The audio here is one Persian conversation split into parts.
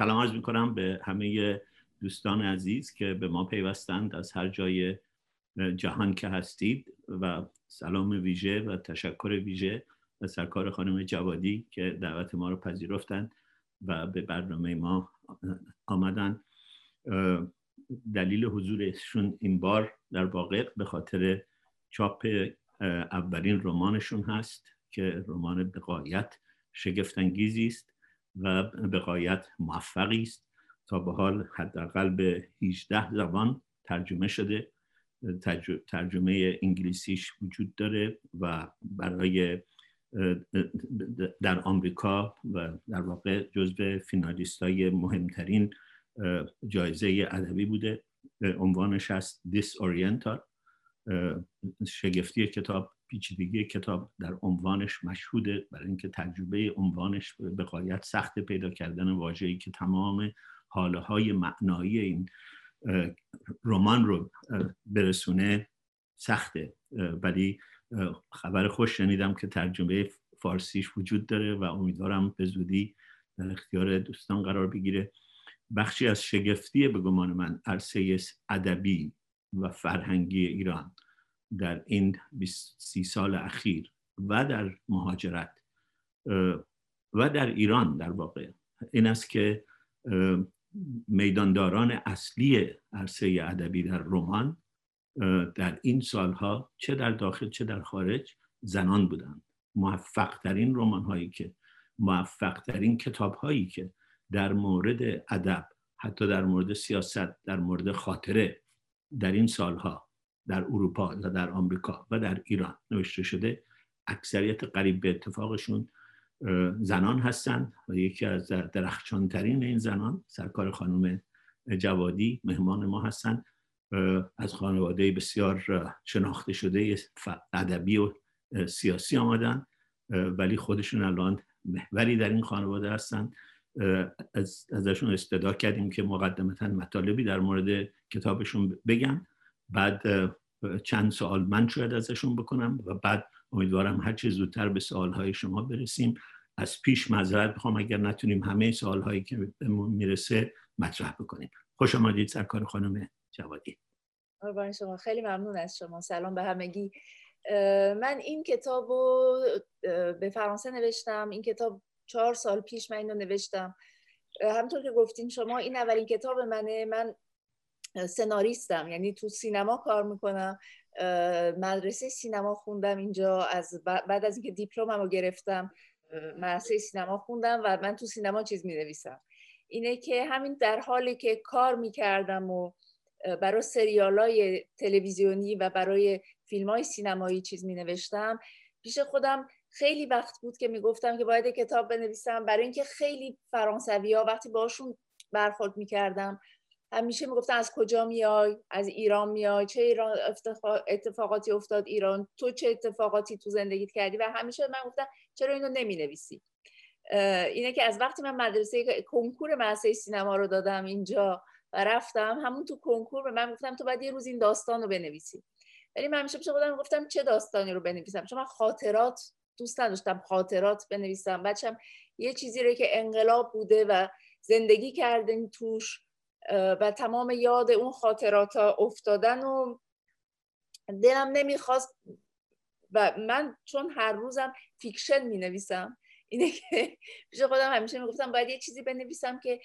سلام عرض می‌کنم به همه دوستان عزیز که به ما پیوستند از هر جای جهان که هستید و سلام ویژه و تشکر ویژه از سرکار خانم جوادی که دعوت ما رو پذیرفتند و به برنامه ما آمدن دلیل حضورشون این بار در واقع به خاطر چاپ اولین رمانشون هست که رمان بقایت شگفتانگیزی است. و بقایت موفقی است تا به حال حداقل به 18 زبان ترجمه شده. ترجمه انگلیسیش وجود داره و برای در آمریکا و در واقع جزو فینالیست های مهمترین جایزه ادبی بوده. عنوانش هست Disoriental. شگفتی کتاب. پیچیدگی کتاب در عنوانش مشهوده برای اینکه تجربه عنوانش به قایت سخت پیدا کردن واژه‌ای که تمام حاله های معنایی این رمان رو برسونه سخته ولی خبر خوش شنیدم که ترجمه فارسیش وجود داره و امیدوارم به زودی در اختیار دوستان قرار بگیره. بخشی از شگفتی به گمان من عرصه ادبی و فرهنگی ایران. در این سی سال اخیر و در مهاجرت و در ایران در واقع. این است که میدانداران اصلی عرصه ادبی در رمان در این سالها چه در داخل چه در خارج زنان بودند. موفق ترین رمان هایی که موفق ترین کتاب هایی که در مورد ادب حتی در مورد سیاست در مورد خاطره در این سالها در اروپا و در آمریکا و در ایران نوشته شده. اکثریت قریب به اتفاقشون زنان هستند و یکی از درخشانترین این زنان سرکار خانم جوادی مهمان ما هستند از خانواده بسیار شناخته شده ادبی و سیاسی آمدن. ولی خودشون الان محوری در این خانواده هستند از ازشون استدا کردیم که مقدمتا مطالبی در مورد کتابشون بگن. بعد چند سوال من شاید ازشون بکنم و بعد امیدوارم هر چه زودتر به سوالهای شما برسیم. از پیش معذرت بخوام اگر نتونیم همه سوالهایی که به می‌رسه مطرح بکنیم. خوش آمدید سرکار خانم جوادی. شما. خیلی ممنون از شما. سلام به همگی. من این کتاب رو به فرانسه نوشتم. این کتاب چهار سال پیش من اینو نوشتم. همطور که گفتین شما این اولین کتاب منه. من سناریستم. یعنی تو سینما کار می‌کنم مدرسه سینما خوندم اینجا از بعد از اینکه دیپلممو گرفتم مدرسه سینما خوندم و من تو سینما چیز می نویسم اینه که همین در حالی که کار می‌کردم و برای سریال های تلویزیونی و برای فیلم های سینمایی چیز می نوشتم پیش خودم خیلی وقت بود که می‌گفتم که باید کتاب بنویسم. برای اینکه خیلی فرانسوی ها وقتی باشون برخورد می‌کردم همیشه می‌گفتن از کجا میای؟ از ایران میای؟ چه ایران اتفاقاتی افتاد ایران؟ تو چه اتفاقاتی تو زندگیت کردی؟ و همیشه من گفتم چرا اینو نمی نویسی اینه که از وقتی من مدرسه کنکور مدرسه سینما رو دادم اینجا و رفتم همون تو کنکور به من گفتم تو باید یه روز این داستان رو بنویسی. ولی من همیشه پیش خودم گفتم چه داستانی رو بنویسم؟ چون من خاطرات دوست نداشتم خاطرات بنویسم. بچم یه چیزی رو که انقلاب بوده و زندگی کردن توش و تمام یاد اون خاطرات افتادن و دلم نمی‌خواست و من چون هر روزم fiction می نویسم اینه که پیش خودم همیشه می‌گفتم باید یه چیزی بنویسم که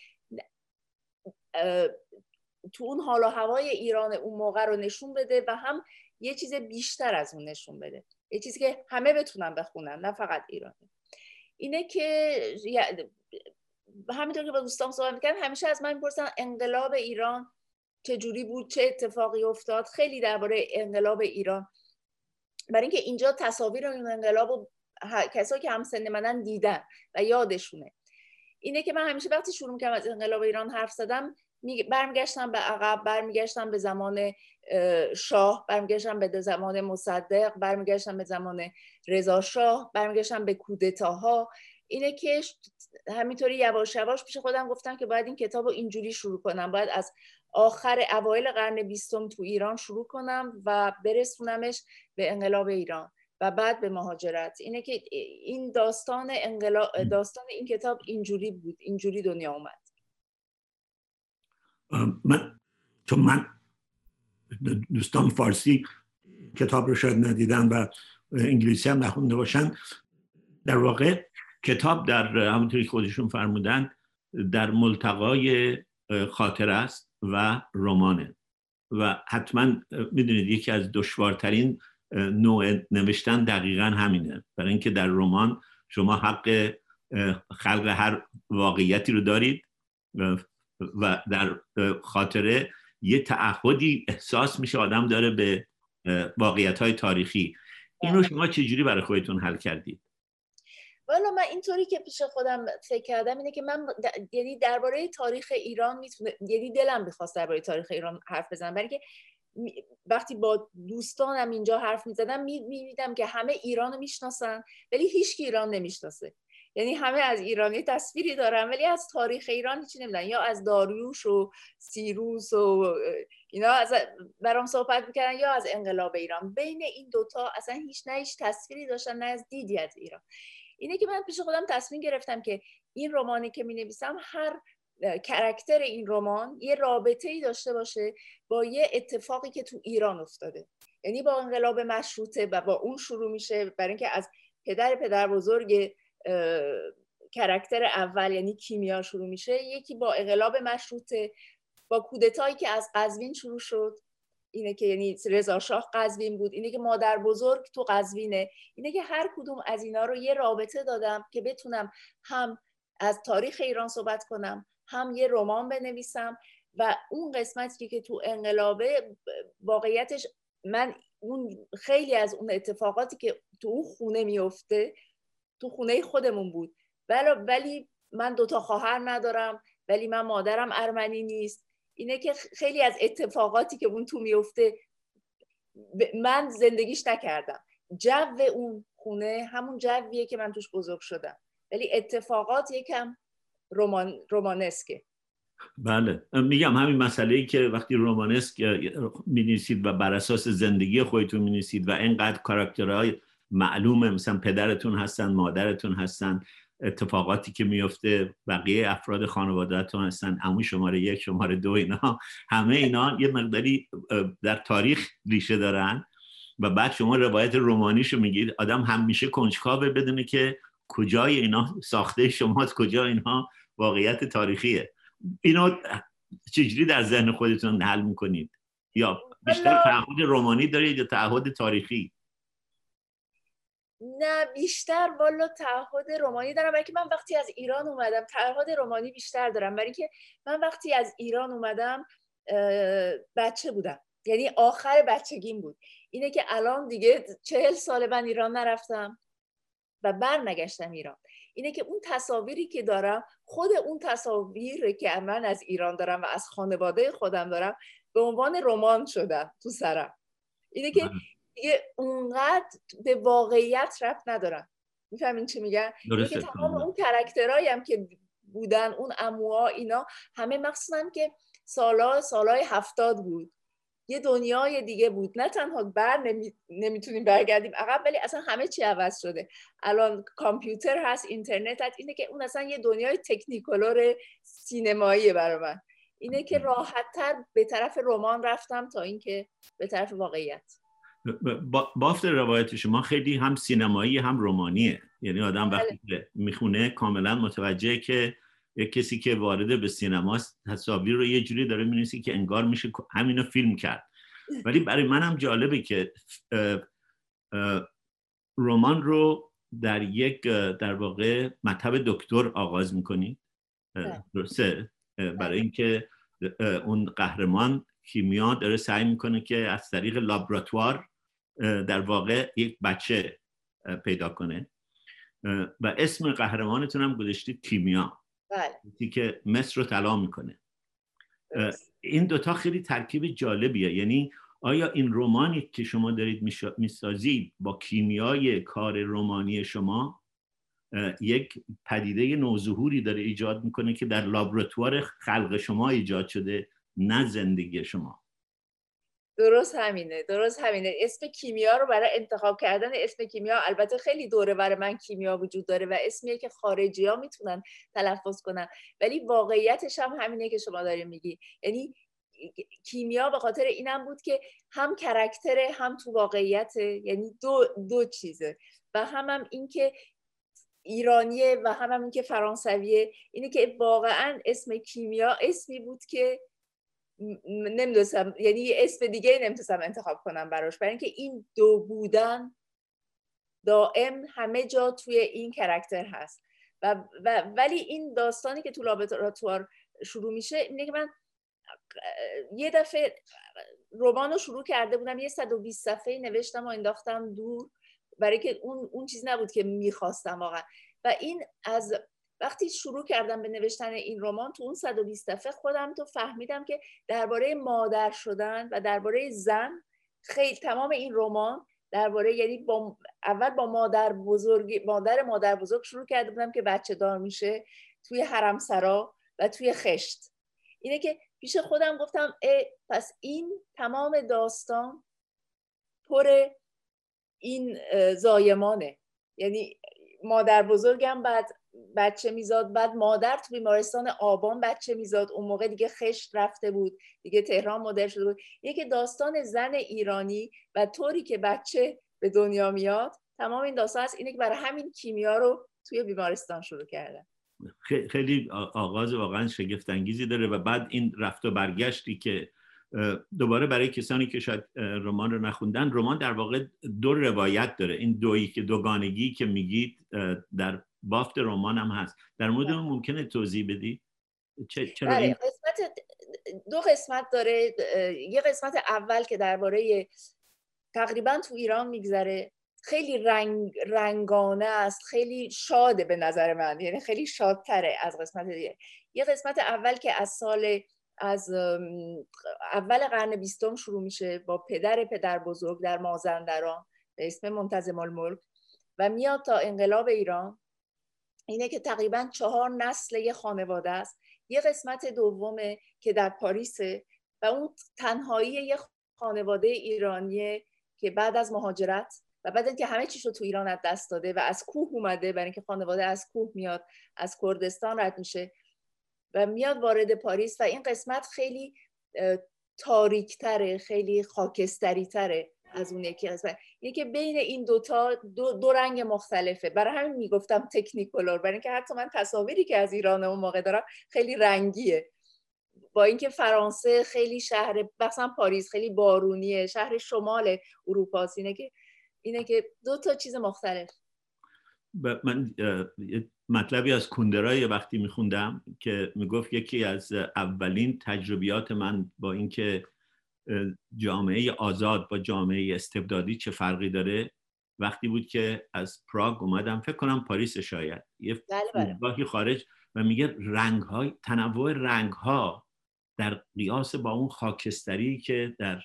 تو اون حال و هوای ایران اون موقع رو نشون بده و هم یه چیز بیشتر از اون نشون بده. یه چیزی که همه بتونن بخونن نه فقط ایرانی. اینه که همینطور که با دوستان صحبت می‌کردم همیشه از من می‌پرسن انقلاب ایران چه جوری بود؟ چه اتفاقی افتاد؟ خیلی درباره انقلاب ایران. برای اینکه اینجا تصاویر این انقلاب و کسایی که همسن منن دیدن و یادشونه. اینه که من همیشه وقتی شروع می‌کردم از انقلاب ایران حرف زدم برمیگشتم به عقب برمیگشتم به زمان شاه برمیگشتم به زمان مصدق برمیگشتم به زمان رضا شاه برمیگشتم به کودتاها. اینه که همینطوری یواش یواش پیش خودم گفتم که باید این کتاب رو اینجوری شروع کنم. باید از آخر اوایل قرن بیستم تو ایران شروع کنم و برسونمش به انقلاب ایران و بعد به مهاجرت. اینه که این داستان انقلاب داستان این کتاب اینجوری بود اینجوری دنیا اومد. من چون من دوستان فارسی کتاب رو شاید ندیدن و انگلیسی هم نخونده باشن در واقع کتاب در همونطوری خودشون فرمودن در ملتقای خاطر است و رمانه. و حتما می‌دونید یکی از دشوارترین نوع نوشتن دقیقا همینه. برای اینکه در رمان شما حق خلق هر واقعیتی رو دارید و در خاطره یه تعهدی احساس میشه آدم داره به واقعیت های تاریخی. اینو بله. شما چجوری برای خودتون حل کردید؟ والا من اینطوری که پیش خودم فکر کردم اینه که من یعنی درباره تاریخ ایران می‌تونه یعنی دلم می‌خواست درباره تاریخ ایران حرف بزنم. برای که وقتی با دوستانم اینجا حرف می‌زدم می‌دیدم که همه ایران رو می‌شناسن ولی هیچ ایران نمی‌شناسه. یعنی همه از ایرانی تصویری دارن ولی از تاریخ ایران هیچی نمیدن یا از داریوش و سیروس و اینا از برام صحبت می‌کردن یا از انقلاب ایران. بین این دوتا اصلا هیچ نه هیچ تصویری داشتن نه از دیدی از ایران. اینه که من پیش خودم تصمیم گرفتم که این رمانی که می نویسم هر کرکتر این رمان یه رابطه ای داشته باشه با یه اتفاقی که تو ایران افتاده. یعنی با انقلاب مشروطه و با اون شروع میشه برای اینکه از پدر پدر بزرگ کرکتر اول یعنی کیمیا شروع میشه. یکی با انقلاب مشروطه با کودتایی که از قزوین شروع شد. اینه که یعنی رضا شاه قزوین بود اینه که مادر بزرگ تو قزوینه. اینه که هر کدوم از اینا رو یه رابطه دادم که بتونم هم از تاریخ ایران صحبت کنم هم یه رمان بنویسم و اون قسمتی که تو انقلابه واقعیتش من اون خیلی از اون اتفاقاتی که تو اون خونه میفته تو خونه خودمون بود. ولی ولی من دوتا خواهر ندارم ولی من مادرم ارمنی نیست. اینه که خیلی از اتفاقاتی که اون تو میفته من زندگیش نکردم. جو اون خونه همون جویه که من توش بزرگ شدم. ولی اتفاقات یکم رومان رومانسکه. بله. میگم همین مسئله ای که وقتی رومانسک می و بر اساس زندگی خودتون می و اینقدر کاراکترهای معلومه مثلا پدرتون هستن مادرتون هستن اتفاقاتی که میفته بقیه افراد خانوادهتون هستن عمو شماره یک شماره دو اینا. همه اینا یه مقداری در تاریخ ریشه دارن و بعد شما روایت رومانیشو میگید. آدم همیشه کنجکاوه بدونه که کجای اینا ساخته شماست کجا اینها واقعیت تاریخیه. اینو چجوری در ذهن خودتون حل می‌کنید؟ یا بیشتر تعهد رومانی دارید یا تعهد تاریخی؟ نه بیشتر والا تعهد رومانی دارم. برای من وقتی از ایران اومدم تعهد رومانی بیشتر دارم. برای که من وقتی از ایران اومدم بچه بودم. یعنی آخر بچگیم بود. اینه که الان دیگه چهل سال من ایران نرفتم و بر نگشتم ایران. اینه که اون تصاویری که دارم خود اون تصاویر که من از ایران دارم و از خانواده خودم دارم به عنوان رمان شدم تو سرم. اینه که بله. دیگه اونقدر به واقعیت رفت ندارن. می‌فهمین چی میگن که تمام اون کرکترهایی هم که بودن اون اموها اینا همه مخصوصا که سالا سالای هفتاد بود. یه دنیای دیگه بود. نه تنها بر نمی... نمی‌تونیم برگردیم عقب ولی اصلا همه چی عوض شده. الان کامپیوتر هست اینترنت هست. اینه که اون اصلا یه دنیای تکنیکولور سینماییه برای من. اینه که راحتتر به طرف رمان رفتم تا اینکه به طرف واقعیت. بافت روایت شما خیلی هم سینمایی هم رومانیه. یعنی آدم وقتی بله. می‌خونه کاملا متوجه که یک کسی که وارد به سینماست تصاویر رو یه جوری داره می‌نویسی که انگار میشه همینو فیلم کرد. ولی برای منم جالبه که رمان رو در یک در واقع مطب دکتر آغاز می‌کنی. بله. درسته؟ برای اینکه اون قهرمان کیمیا داره سعی می‌کنه که از طریق لابراتوار در واقع یک بچه پیدا کنه. و اسم قهرمانتون هم گذاشتید کیمیا بله. که مصر رو طلا می‌کنه. این دوتا خیلی ترکیب جالبیه. یعنی آیا این رومانی که شما دارید می‌سازید با کیمیای کار رومانی شما یک پدیده نوظهوری داره ایجاد می‌کنه که در لابراتوار خلق شما ایجاد شده نه زندگی شما؟ درست همینه درست همینه. اسم کیمیا رو برای انتخاب کردن اسم کیمیا البته خیلی دوره برای من کیمیا وجود داره و اسمیه که خارجی ها می‌تونن تلفظ کنن. ولی واقعیتش هم همینه که شما داریم میگی. یعنی کیمیا به خاطر اینم بود که هم کرکتره هم تو واقعیت یعنی دو, دو چیزه. و هم هم این که ایرانیه و هم هم این که فرانسویه. اینه که واقعا اسم کیمیا اسمی بود که نمی‌دونستم. یعنی یه اسم دیگه نمی‌تونستم انتخاب کنم براش. برای اینکه این دو بودن دائم همه جا توی این کرکتر هست. و, و ولی این داستانی که تو لابراتوار شروع میشه اینه که من یه دفعه رمان رو شروع کرده بودم یه 120 صفحه نوشتم و انداختم دور برای که اون اون چیز نبود که می‌خواستم واقعا. و این از وقتی شروع کردم به نوشتن این رمان تو اون 120 صفحه خودم تو فهمیدم که درباره مادر شدن و درباره زن خیلی تمام این رمان درباره یعنی با اول با مادر بزرگ مادر مادر بزرگ شروع کرده بودم که بچه دار میشه توی حرم سرا و توی خشت. اینه که پیش خودم گفتم ای پس این تمام داستان پر این زایمانه. یعنی مادر بزرگم بعد بچه میزاد بعد مادر تو بیمارستان آبان بچه میزاد. اون موقع دیگه خشت رفته بود. دیگه تهران مدر شده بود. یکی داستان زن ایرانی و طوری که بچه به دنیا میاد تمام این داستان هست. اینه که برای همین کیمیا رو توی بیمارستان شروع کردن خیلی آغاز واقعا شگفت انگیزی داره و بعد این رفت و برگشتی که دوباره برای کسانی که شاید رمان رو نخوندن رمان در واقع دو روایت داره. این دویی که دوگانگی که میگید در بافت رمان هم هست. در مورد بله. اون ممکنه توضیح بدی؟ چرا بله، قسمت دو قسمت داره یه قسمت اول که درباره تقریبا تو ایران میگذره. خیلی رنگ رنگانه است خیلی شاده به نظر من یعنی خیلی شادتره از قسمت دیگه. یه قسمت اول که از سال از اول قرن بیستم شروع میشه با پدر پدر بزرگ در مازندران به اسم منتظم الملک و میاد تا انقلاب ایران. اینه که تقریبا چهار نسل یه خانواده است. یه قسمت دومه که در پاریسه و اون تنهایی یه خانواده ایرانیه که بعد از مهاجرت و بعد اینکه همه چیش رو تو ایران از دست داده و از کوه اومده برای اینکه خانواده از کوه میاد از کردستان رد میشه و میاد وارد پاریس و این قسمت خیلی تاریکتره خیلی خاکستری تره از اون یکی قسمت یکی بین این دوتا دو, دو رنگ مختلفه. برای همین می‌گفتم تکنیکولور برای اینکه حتی من تصاویری که از ایران اون موقع دارم خیلی رنگیه. با اینکه فرانسه خیلی شهر مثلا پاریس خیلی بارونیه شهر شمال اروپا اینه که اینه که دو تا چیز مختلف. من مطلبی از کندرای وقتی میخوندم که می‌گفت یکی از اولین تجربیات من با اینکه جامعه آزاد با جامعه استبدادی چه فرقی داره وقتی بود که از پراگ اومدم فکر کنم پاریس شاید یه بله, بله. خارج و میگه رنگ های تنوع رنگ ها در قیاس با اون خاکستری که در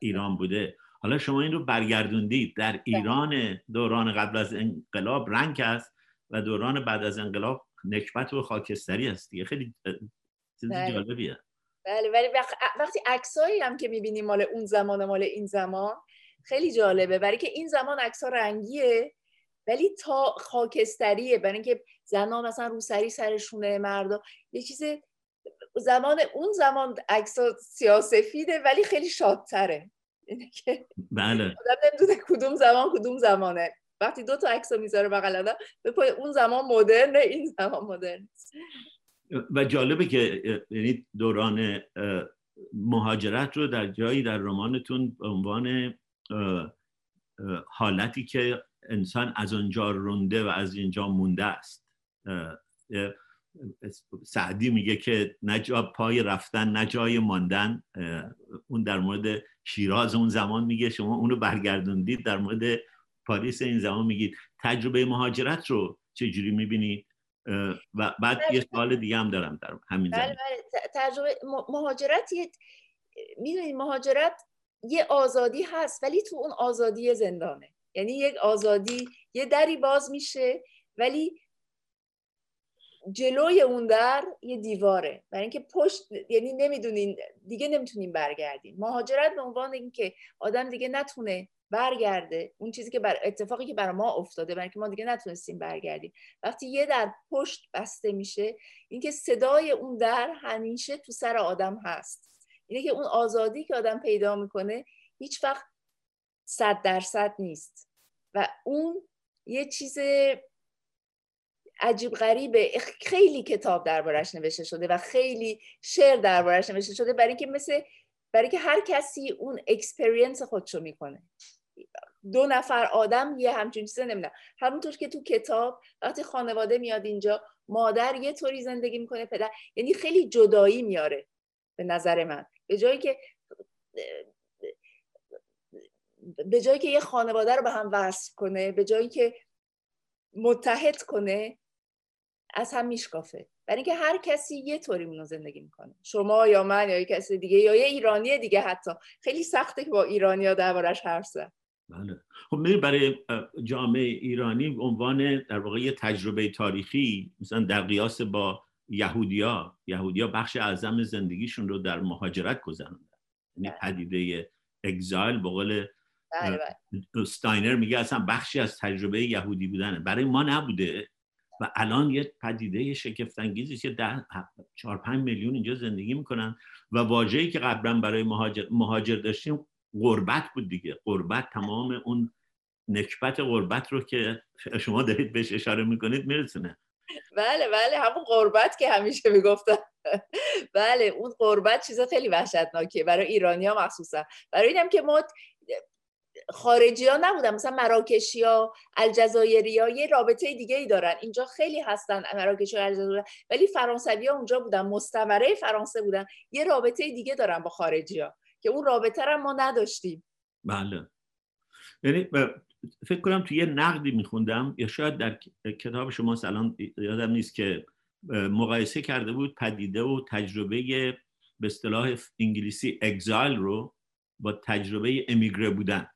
ایران بوده حالا شما این رو برگردوندید در بله. ایران دوران قبل از انقلاب رنگ است و دوران بعد از انقلاب نکبت و خاکستری است دیگه خیلی چیز. جالبیه بله ولی وقتی عکسایی هم که می‌بینیم مال اون زمان و مال این زمان خیلی جالبه. برای که این زمان عکس رنگیه ولی تا خاکستریه. برای اینکه زنان مثلا روسری سرشونه مردا یه چیز زمان اون زمان عکس سیاسفیده ولی خیلی شادتره. بله. آدم نمی‌دونه کدوم زمان کدوم زمانه. وقتی دو تا عکس می‌ذاره بغل به پای اون زمان مدرن این زمان مدرن و جالبه که یعنی دوران مهاجرت رو در جایی در رمانتون به عنوان حالتی که انسان از اونجا رونده و از اینجا مونده است. سعدی میگه که نجا پای رفتن نجای ماندن. اون در مورد شیراز اون زمان میگه شما اونو برگردوندید در مورد پاریس این زمان میگید. تجربه مهاجرت رو چجوری می‌بینید و بعد یه بله. سوال دیگه هم دارم در همین بله بله. تجربه مهاجرت یه می‌دونید مهاجرت یه آزادی هست ولی تو اون آزادی زندانه. یعنی یک آزادی یه دری باز میشه ولی جلوی اون در یه دیواره. برای اینکه پشت یعنی نمی‌دونین دیگه نمی‌تونیم برگردیم مهاجرت به عنوان اینکه آدم دیگه نتونه برگرده. اون چیزی که بر اتفاقی که برای ما افتاده برای که ما دیگه نتونستیم برگردیم. وقتی یه در پشت بسته میشه اینکه صدای اون در همیشه تو سر آدم هست. اینه که اون آزادی که آدم پیدا می‌کنه هیچ وقت صد درصد نیست. و اون یه چیز عجیب غریبه. خیلی کتاب دربارش نوشته شده و خیلی شعر دربارش نوشته شده برای اینکه مثل برای که هر کسی اون اکسپریانس خودشو می‌کنه. دو نفر آدم یه همچین چیزی نمیدن همونطور که تو کتاب وقتی خانواده میاد اینجا مادر یه طوری زندگی می‌کنه پدر یعنی خیلی جدایی میاره به نظر من. به جایی که به جایی که یه خانواده رو به هم وصل کنه به جایی که متحد کنه از هم میشکافه. برای اینکه هر کسی یه طوری اونو زندگی می‌کنه. شما یا من یا یه کسی دیگه یا یه ایرانی دیگه حتی. خیلی سخته که با ایرانی ها دربارش حرف زد. بله خب برای جامعه ایرانی عنوان در واقع یه تجربه تاریخی مثلا در قیاس با یهودیا یهودیا بخش اعظم زندگیشون رو در مهاجرت گذروندن یعنی بله. پدیده اگزایل به قول استاینر بله، بله. میگه اصلا بخشی از تجربه یهودی بودنه برای ما نبوده و الان یه پدیده شگفت انگیزی که ده چهار پنج میلیون اینجا زندگی می‌کنن و واژه‌ای که قبلا برای مهاجر, مهاجر داشتیم غربت بود دیگه. غربت تمام اون نکبت غربت رو که شما دارید بهش اشاره می‌کنید میرسونه. بله بله. همون غربت که همیشه می‌گفتن. بله اون غربت چیز خیلی وحشتناکیه. برای ایرانی ها مخصوصا. برای اینم که ما خارجی ها نبودن. مثلا مراکشی ها الجزایری ها یه رابطه دیگه ای دارن. اینجا خیلی هستن مراکشی ها الجزایر ولی فرانسوی ها اونجا بودن. مستمره فرانسه بودن. یه رابطه دیگه دارن با خارجی ها که اون رابطه رو ما نداشتیم. بله. یعنی فکر کنم توی یه نقدی میخوندم یا شاید در کتاب شما الان یادم نیست که مقایسه کرده بود پدیده و تجربه به اصطلاح انگلیسی اگزایل رو با تجربه امیگره بودن.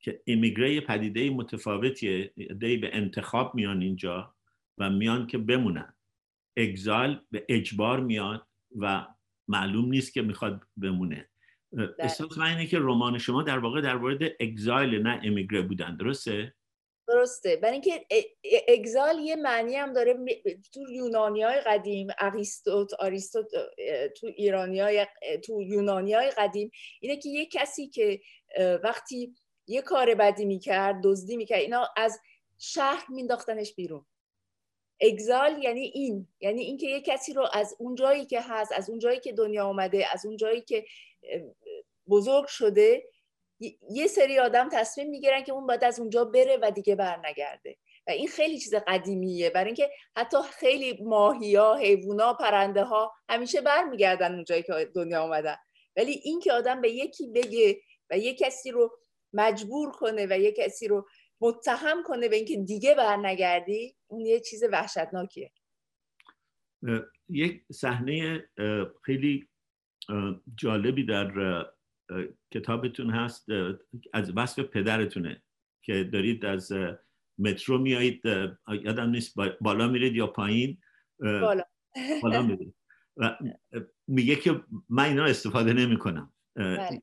که امیگره پدیده متفاوتیه دی به انتخاب میان اینجا و میان که بمونن. اگزال به اجبار میاد و معلوم نیست که می‌خواد بمونه. احساس من اینه که رمان شما در واقع در مورد اگزایل نه امیگره بودن. درسته؟ درسته. برای اینکه اگزال یه معنی هم داره تو یونانی های قدیم اریستوت آریستوت تو ایرانی های تو یونانی های قدیم اینه که یه کسی که وقتی یه کار بدی می‌کرد دزدی می‌کرد اینا از شهر مینداختنش بیرون. اگزال یعنی این یعنی اینکه یه کسی رو از اون جایی که هست از اون جایی که دنیا آمده از اون جایی که بزرگ شده یه سری آدم تصمیم می‌گیرن که اون باید از اونجا بره و دیگه برنگرده. و این خیلی چیز قدیمیه. برای اینکه حتی خیلی ماهیا حیوونا پرنده ها همیشه برمیگردن اونجایی که دنیا آمدن ولی این که آدم به یکی بگه و یه کسی رو مجبور کنه و یه کسی رو متهم کنه به اینکه دیگه برنگردی اون یه چیز وحشتناکیه. یک صحنه خیلی جالبی در کتابتون هست از وصف پدرتونه که دارید از مترو میایید یادم نیست بالا میرید یا پایین؟ بالا. بالا میرید. و میگه که من اینا استفاده نمی کنم. بله.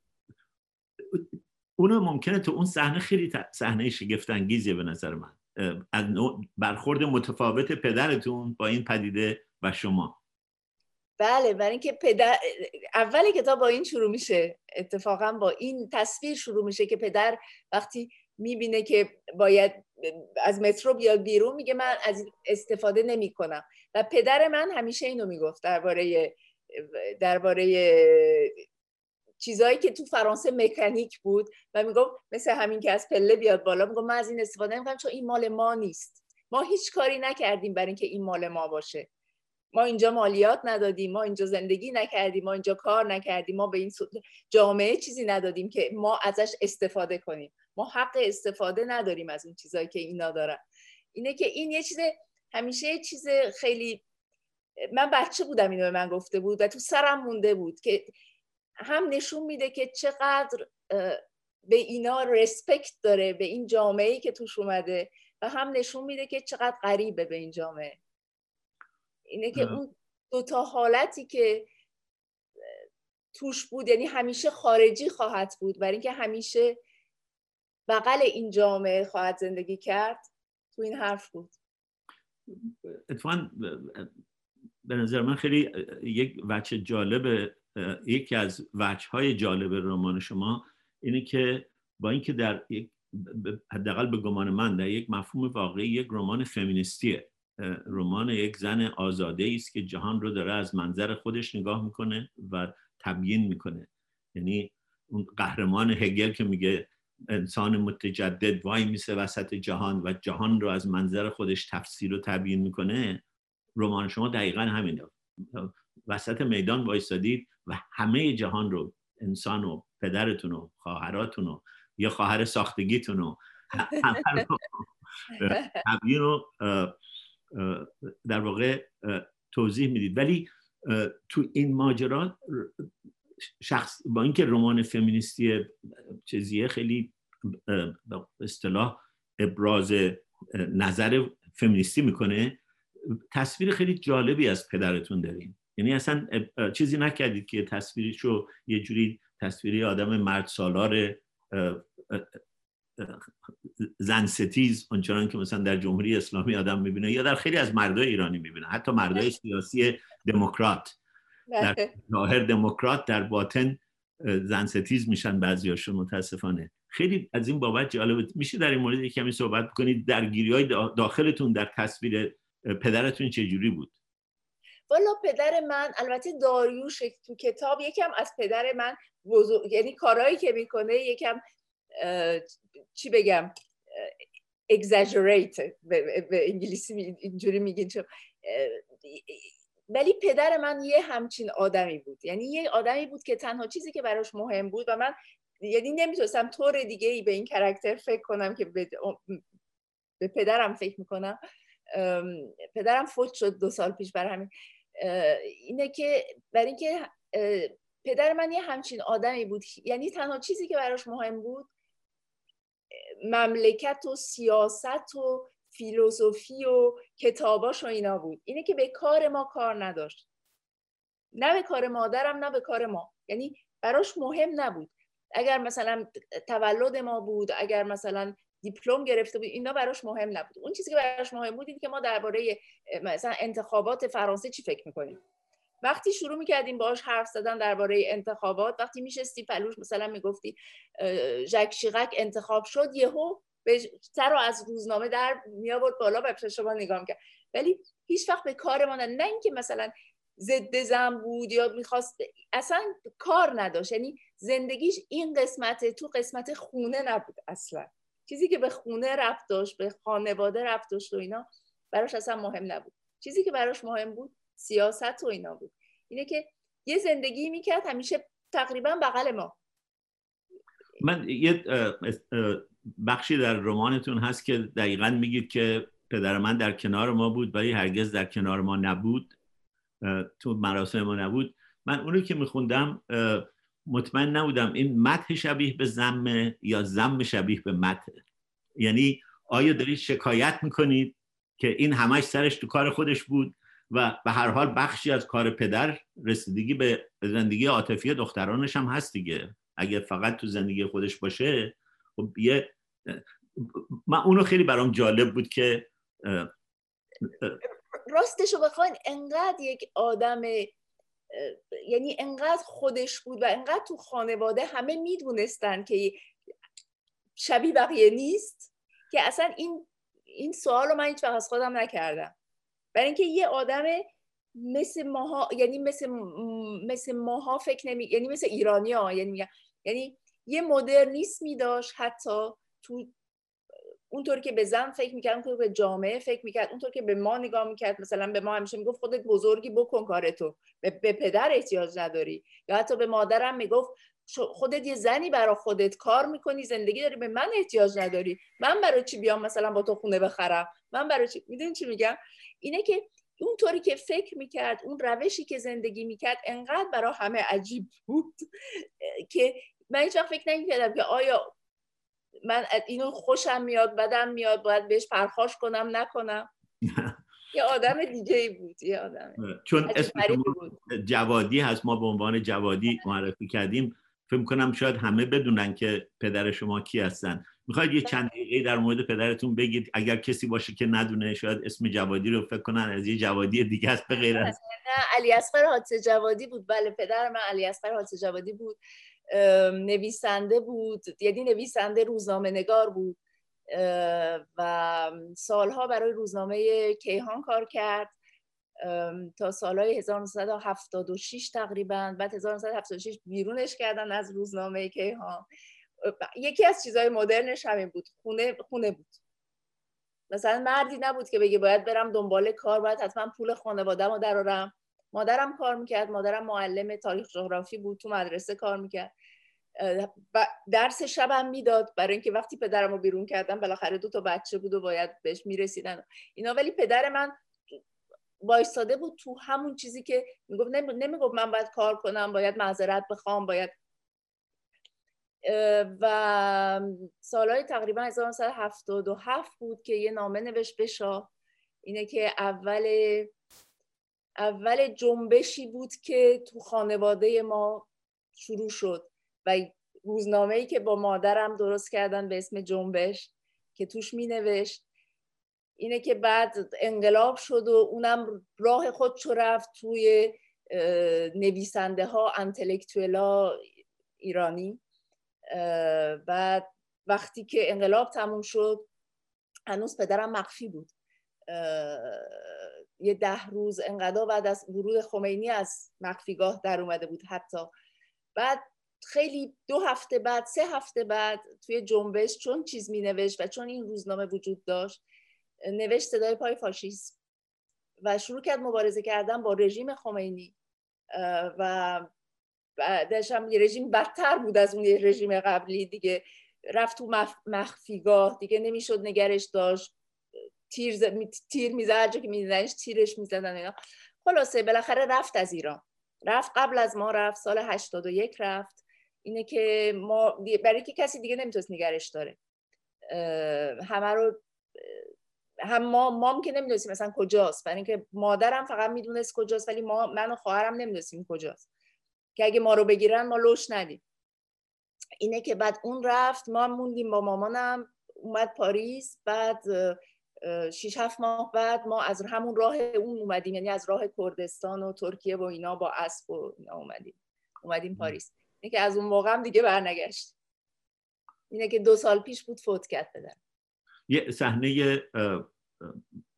اونو ممکنه تو اون صحنه خیلی صحنه شگفت انگیزیه به نظر من. از برخورد متفاوت پدرتون با این پدیده و شما. بله برای اینکه پدر اول کتاب با این شروع میشه اتفاقا با این تصویر شروع میشه که پدر وقتی می‌بینه که باید از مترو بیاد بیرون میگه من از استفاده نمی کنم و پدر من همیشه اینو می‌گفت درباره درباره چیزایی که تو فرانسه مکانیک بود و می‌گفت مثل همین که از پله بیاد بالا میگم من از این استفاده نمی‌کنم چون این مال ما نیست. ما هیچ کاری نکردیم برای اینکه این مال ما باشه. ما اینجا مالیات ندادیم ما اینجا زندگی نکردیم ما اینجا کار نکردیم ما به این جامعه چیزی ندادیم که ما ازش استفاده کنیم. ما حق استفاده نداریم از اون چیزایی که اینا دارن. اینه که این یه چیز همیشه یه چیز خیلی من بچه بودم اینو به من گفته بود و تو سرم مونده بود که هم نشون میده که چقدر به اینا رسپکت داره به این جامعه که توش اومده و هم نشون میده که چقدر غریبه به این جامعه. اینه که اون دوتا حالتی که توش بود یعنی همیشه خارجی خواهد بود برای اینکه همیشه بغل این جامعه خواهد زندگی کرد تو این حرف بود. اتفاقا به نظر من خیلی یک وچه جالب یکی از وجه های جالب رمان شما اینه که با اینکه در حداقل به گمان من در یک مفهوم واقعی یک رمان فمینیستیه. رمان یک زن آزاده است که جهان رو داره از منظر خودش نگاه می‌کنه و تبیین می‌کنه. یعنی اون قهرمان هگل که میگه انسان متجدد وای میسه وسط جهان و جهان رو از منظر خودش تفسیر و تبیین می‌کنه رمان شما دقیقا همینه. وسط میدان وایستادید و همه جهان رو انسان و پدرتون و خواهراتون و یا خواهر ساختگیتون و تبیین رو در واقع توضیح می‌دید. ولی تو این ماجرا شخص با اینکه رمان فمینیستی چیزیه خیلی اصطلاح ابراز نظر فمینیستی می‌کنه تصویر خیلی جالبی از پدرتون داریم یعنی اصلا چیزی نکردید که تصویرشو یه جوری تصویری آدم مرد سالار زن ستیز آنچنان که مثلا در جمهوری اسلامی آدم می‌بینه یا در خیلی از مردای ایرانی می‌بینه. حتی مردای سیاسی دموکرات. در ظاهر دموکرات در باطن زن ستیز میشن بعضیاشون متاسفانه. خیلی از این بابت جالب میشه در این مورد کمی صحبت کنید؟ درگیری های داخلتون در تصویر پدرتون چجوری بود؟ والا پدر من البته داریوش تو کتاب یکم از پدر من بزرگ یعنی کارهایی که می‌کنه یکم چی بگم exaggerate به انگلیسی اینجوری میگین چون ولی پدر من یه همچین آدمی بود. یعنی یه آدمی بود که تنها چیزی که براش مهم بود و من یعنی نمی‌تونستم طور دیگه ای به این کرکتر فکر کنم که به, به پدرم فکر می‌کنم. پدرم فوت شد دو سال پیش بر همین. اینه که برای اینکه پدر من یه همچین آدمی بود. یعنی تنها چیزی که براش مهم بود مملکت و سیاست و فیلوزوفی و کتاباش و اینا بود. اینه که به کار ما کار نداشت. نه به کار مادرم نه به کار ما. یعنی براش مهم نبود. اگر مثلا تولد ما بود اگر مثلا دیپلم گرفته بود اینا براش مهم نبود. اون چیزی که براش مهم بود این که ما درباره مثلا انتخابات فرانسه چی فکر می‌کنیم؟ وقتی شروع می‌کردیم باهاش حرف زدن درباره انتخابات وقتی میشستی پلوش مثلا می‌گفتی ژک شیغک انتخاب شد یهو به سر از روزنامه در می آورد بالا و شما نگاه کرد ولی هیچ وقت به کار ما نه اینکه مثلا ضد زن بود یا می‌خواست اصلا کار نداشت. یعنی زندگیش این قسمت تو قسمت خونه نبود اصلا. چیزی که به خونه رفت داشت به خانواده رفت داشت و اینا براش اصلا مهم نبود. چیزی که براش مهم بود سیاست و اینا بود. اینه که یه زندگی می‌کرد همیشه تقریبا بغل ما. من یه بخشی در رمانتون هست که دقیقا میگید که پدر من در کنار ما بود ولی هرگز در کنار ما نبود تو مراسم ما نبود. من اونو که میخوندم مطمئن نبودم این متح شبیه به زم یا زم شبیه به متح یعنی آیا دارید شکایت می‌کنید که این همش سرش تو کار خودش بود و به هر حال بخشی از کار پدر رسیدگی به زندگی عاطفی دخترانش هم هست دیگه. اگر فقط تو زندگی خودش باشه خب یه من اونو خیلی برام جالب بود که راستشو بخواین انقدر یک آدم یعنی انقدر خودش بود و انقدر تو خانواده همه می‌دونستن که شبیه بقیه نیست که اصلا این این سوال رو من هیچ از خودم نکردم. برای اینکه یه آدم مثل ماها یعنی مثل مثل ماها فکر نمی یعنی مثل ایرانی ها یعنی یعنی یه مدرنیسمی داشت حتی تو اونطور که به زن فکر می‌کرد اونطور به جامعه فکر می‌کرد اونطور که به ما نگاه می‌کرد مثلا به ما همیشه می‌گفت خودت بزرگی بکن کارتو به, به پدر احتیاج نداری. یا حتی به مادرم می‌گفت خودت یه زنی برا خودت کار می‌کنی زندگی داری به من احتیاج نداری. من برای چی بیام مثلا با تو خونه بخرم؟ من برای چی؟ می‌دونی چی میگم؟ اینه که اونطوری که فکر می‌کرد اون روشی که زندگی می‌کرد انقدر برای همه عجیب بود که من هیچ فکر نمی‌کردم که آیا من اینو خوشم میاد بدم میاد باید بهش پرخاش کنم نکنم. یه آدم دیگه بود یه آدم. چون اسم جوادی هست ما به عنوان جوادی معرفی کردیم. فکر کنم شاید همه بدونن که پدر شما کی هستن. می‌خواید یه چند دقیقه در مورد پدرتون بگید؟ اگر کسی باشه که ندونه شاید اسم جوادی رو فکر کنن از یه جوادی دیگه است به غیر از نه علی اصغر حادثه جوادی بود. بله پدر من علی اصغر حادثه جوادی بود. نویسنده بود یعنی نویسنده روزنامه نگار بود و سالها برای روزنامه کیهان کار کرد. تا سالهای 1976 تقریبا بعد 1976 بیرونش کردن از روزنامه کیهان. یکی از چیزهای مدرنش همین بود خونه خونه بود. مثلا مردی نبود که بگه باید برم دنبال کار باید حتما پول خانواده رو درارم مادرم کار می‌کرد مادرم معلم تاریخ جغرافی بود تو مدرسه کار می‌کرد. درس شبم می‌داد برای اینکه وقتی پدرم رو بیرون کردم بالاخره دو تا بچه بود و باید بهش می‌رسیدن. اینا ولی پدر من وایستاده بود تو همون چیزی که می‌گفت. نمی‌گفت من باید کار کنم باید معذرت بخوام باید. و سالهای تقریبا 1977 بود که یه نامه نوشت به شاه. اینه که اول اول جنبشی بود که تو خانواده ما شروع شد و روزنامه ای که با مادرم درست کردن به اسم جنبش که توش می نوشت اینه که بعد انقلاب شد و اونم راه خودشو رفت توی نویسنده ها انتلکتویلا ایرانی. بعد وقتی که انقلاب تموم شد هنوز پدرم مخفی بود. یه ده روز انقدر بعد از ورود خمینی از مخفیگاه در اومده بود حتی. بعد خیلی دو هفته بعد سه هفته بعد توی جنبش چون چیز می نوشت و چون این روزنامه وجود داشت نوشت صدای پای فاشیسم و شروع کرد مبارزه کردن با رژیم خمینی و بعدش هم یه رژیم بدتر بود از اون رژیم قبلی دیگه. رفت تو مخفیگاه دیگه نمی‌شد نگرش داشت. تیر, ز... تیر می‌زد که میزنش تیرش می‌زدن اینا. خلاصه بالاخره رفت از ایران. رفت قبل از ما رفت سال 81 رفت. اینه که ما برای که کسی دیگه نمی‌تونست نگرش داره. همه رو هم ما مام که نمی‌دونستیم مثلا کجاست. برای اینکه مادرم فقط می‌دونست کجاست ولی ما من و خواهرم نمی‌دونستیم کجاست. که اگه ما رو بگیرن ما لوش ندیم. اینه که بعد اون رفت ما موندیم با مامانم. اومد پاریس بعد شیش هفت ماه بعد ما از همون راه اون اومدیم یعنی از راه کردستان و ترکیه و اینا با اسب و اینا اومدیم. اومدیم پاریس. اینه که از اون موقع هم دیگه برنگشت. اینه که دو سال پیش بود فوت کرد پدر. یه صحنه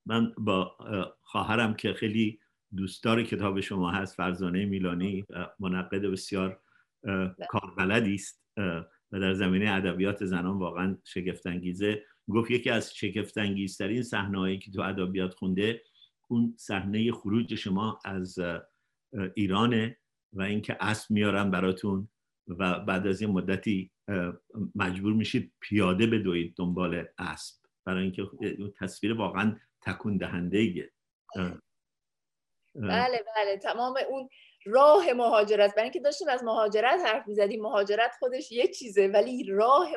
من با خواهرم که خیلی دوستدار کتاب شما هست فرزانه میلانی منقد بسیار کاربلدی است و در زمینه ادبیات زنان واقعا شگفتانگیزه. گفت یکی از شگفتانگیزترین صحنه‌هایی که تو ادبیات خونده اون صحنه خروج شما از ایرانه و اینکه اسب میارن براتون و بعد از این مدتی مجبور میشید پیاده بدوید دنبال اسب. برای اینکه تصویر واقعا تکون دهنده بله بله. تمام اون راه مهاجرت برای اینکه داشتیم از مهاجرت حرف می‌زدیم مهاجرت خودش یه چیزه ولی راه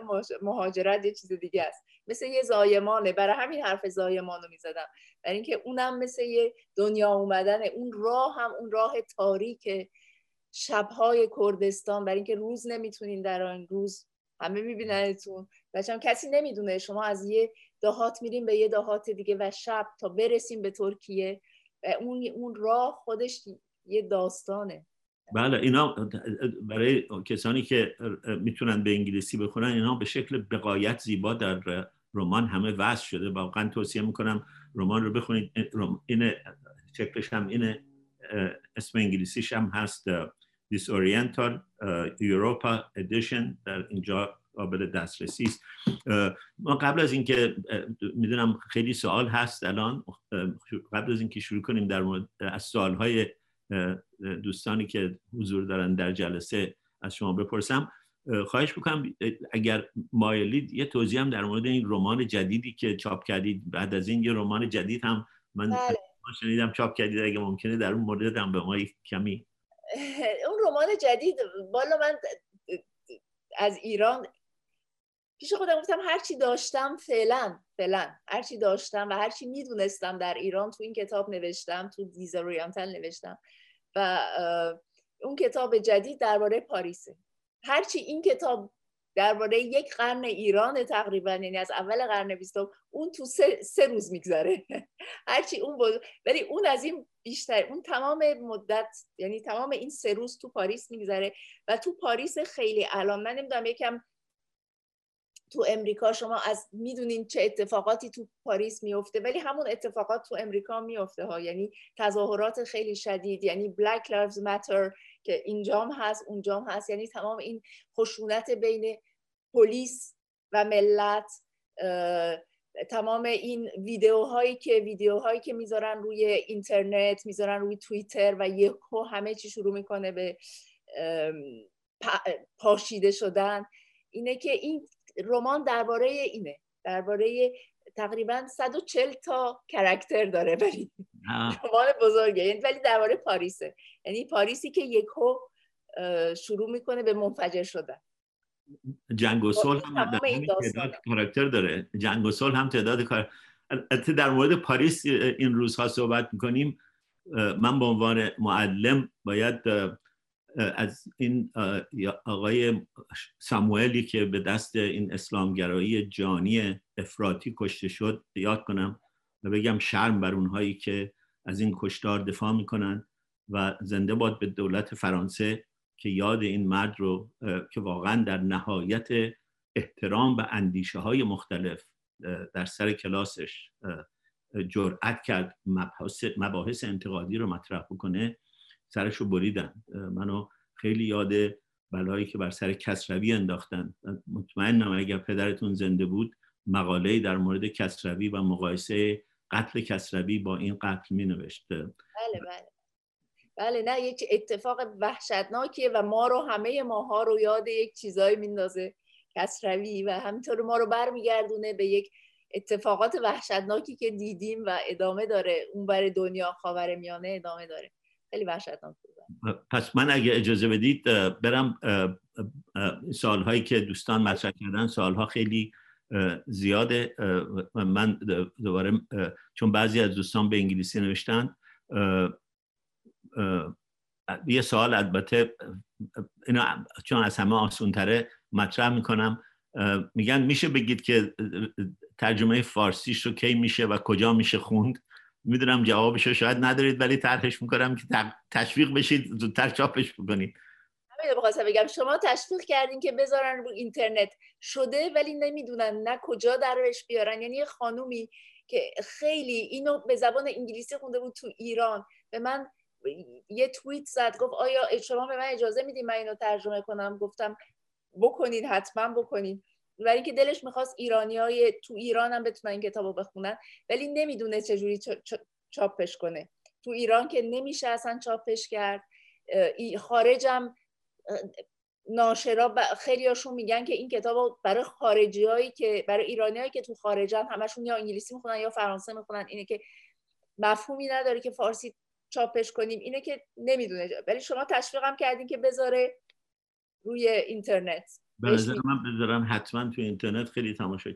مهاجرت یه چیز دیگه است. مثل یه زایمانه برای همین حرف زایمان رو می‌زدم. برای اینکه اونم مثل یه دنیا اومدن اون راه هم اون راه تاریک شبهای کردستان. برای اینکه روز نمی‌تونین در آن روز همه میبیننتون. بچه کسی نمی‌دونه. شما از یه دهات میریم به یه دهات دیگه و شب تا برسیم به ترکیه. اون اون راه خودش یه داستانه. بله اینا برای کسانی که می‌تونن به انگلیسی بخونن اینا به شکل بقایت زیبا در رمان همه وضع شده. واقعا توصیه می‌کنم رمان رو بخونید. این شکلش هم اینه اسم انگلیسیش هم هست Disoriental Europa Edition. در اینجا قابل دسترسی است. ما قبل از اینکه می‌دونم خیلی سوال هست الان قبل از اینکه شروع کنیم در مورد از سوالهای دوستانی که حضور دارن در جلسه از شما بپرسم خواهش بکنم اگر مایلید یه توضیح هم در مورد این رمان جدیدی که چاپ کردید بعد از این یه رمان جدید هم من بله. شنیدم چاپ کردید اگه ممکنه در اون مورد هم به ما کمی اون رمان جدید بالا من از ایران پیش خودم گفتم هرچی داشتم فعلا فعلا. هرچی داشتم و هرچی می‌دونستم در ایران تو این کتاب نوشتم تو دیز رویانتل نوشتم و اون کتاب جدید درباره پاریسه. هرچی این کتاب درباره یک قرن ایران تقریبا یعنی از اول قرن بیستم اون تو سه, سه روز میگذره. هرچی اون بود ولی اون از این بیشتر اون تمام مدت یعنی تمام این سه روز تو پاریس میگذره و تو پاریس خیلی الان من نمی‌دونم یکم تو امریکا شما از می‌دونین چه اتفاقاتی تو پاریس میفته ولی همون اتفاقات تو امریکا میفته ها. یعنی تظاهرات خیلی شدید یعنی Black Lives Matter که اینجام هست اونجام هست. یعنی تمام این خشونت بین پلیس و ملت تمام این ویدیوهایی که ویدیوهایی که می‌ذارن روی اینترنت می‌ذارن روی توییتر و یکو همه چی شروع می‌کنه به پاشیده شدن. اینه که این رمان درباره اینه. درباره تقریبا 140 تا کرکتر داره ولی رمان بزرگه. یعنی ولی درباره پاریسه. یعنی پاریسی که یکو شروع می‌کنه به منفجر شدن. جنگ و صلح هم تعداد کاراکتر داره. جنگ و صلح هم تعداد کار در مورد پاریس این روزها صحبت می‌کنیم. من به عنوان معلم باید از این آقای ساموئلی که به دست این اسلامگرایی جانی افراطی کشته شد یاد کنم و بگم شرم بر اونهایی که از این کشتار دفاع می‌کنن و زنده باد به دولت فرانسه که یاد این مرد رو که واقعا در نهایت احترام به اندیشه های مختلف در سر کلاسش جرأت کرد مباحث, مباحث انتقادی رو مطرح بکنه. سرش رو بریدن منو خیلی یاد بلایی که بر سر کسروی انداختن. مطمئنم اگر پدرتون زنده بود مقاله در مورد کسروی و مقایسه قتل کسروی با این قتل می نوشته بله بله. بله نه یک اتفاق وحشتناکیه و ما رو همه ماها رو یاد یک چیزایی میندازه کسروی و همینطور ما رو برمیگردونه به یک اتفاقات وحشتناکی که دیدیم و ادامه داره. اون بر دنیا خاور میانه ادامه داره. خیلی وحشتناک پس من اگه اجازه بدید برم سالهایی که دوستان مطرح کردن سالها خیلی زیاده. من دوباره چون بعضی از دوستان به انگلیسی نوشتن یه سوال البته اینو چون از همه آسون تره مطرح می‌کنم. میگن میشه بگید که ترجمه فارسیش رو کی میشه و کجا میشه خوند؟ می‌دونم جوابش رو شاید ندارید ولی طرحش می‌کنم که تشویق بشید زودتر چاپش بکنید. همین بگم. شما تشویق کردین که بذارن رو اینترنت. شده ولی نمی‌دونن نه کجا درش بیارن. یعنی خانومی که خیلی اینو به زبان انگلیسی خونده بود تو ایران به من یه توییت زد گفت آیا شما به من اجازه میدین من اینو ترجمه کنم؟ گفتم بکنین حتما بکنین. برای اینکه دلش می‌خواست ایرانی های تو ایران هم بتونن این کتاب رو بخونن ولی نمی‌دونه چجوری چاپش کنه. تو ایران که نمیشه اصلا چاپش کرد خارجم ناشرا خیلی هاشون میگن که این کتاب برای خارجی هایی که برای ایرانی هایی که تو خارجن همشون یا انگلیسی می‌خونن یا فرانسه می‌خونن اینه که مفهومی نداره که فارسی چاپش کنیم. اینه که نمی‌دونه. ولی شما تشویقم کردین که بذاره روی اینترنت. به نظر من بذارم حتما تو اینترنت خیلی تماشا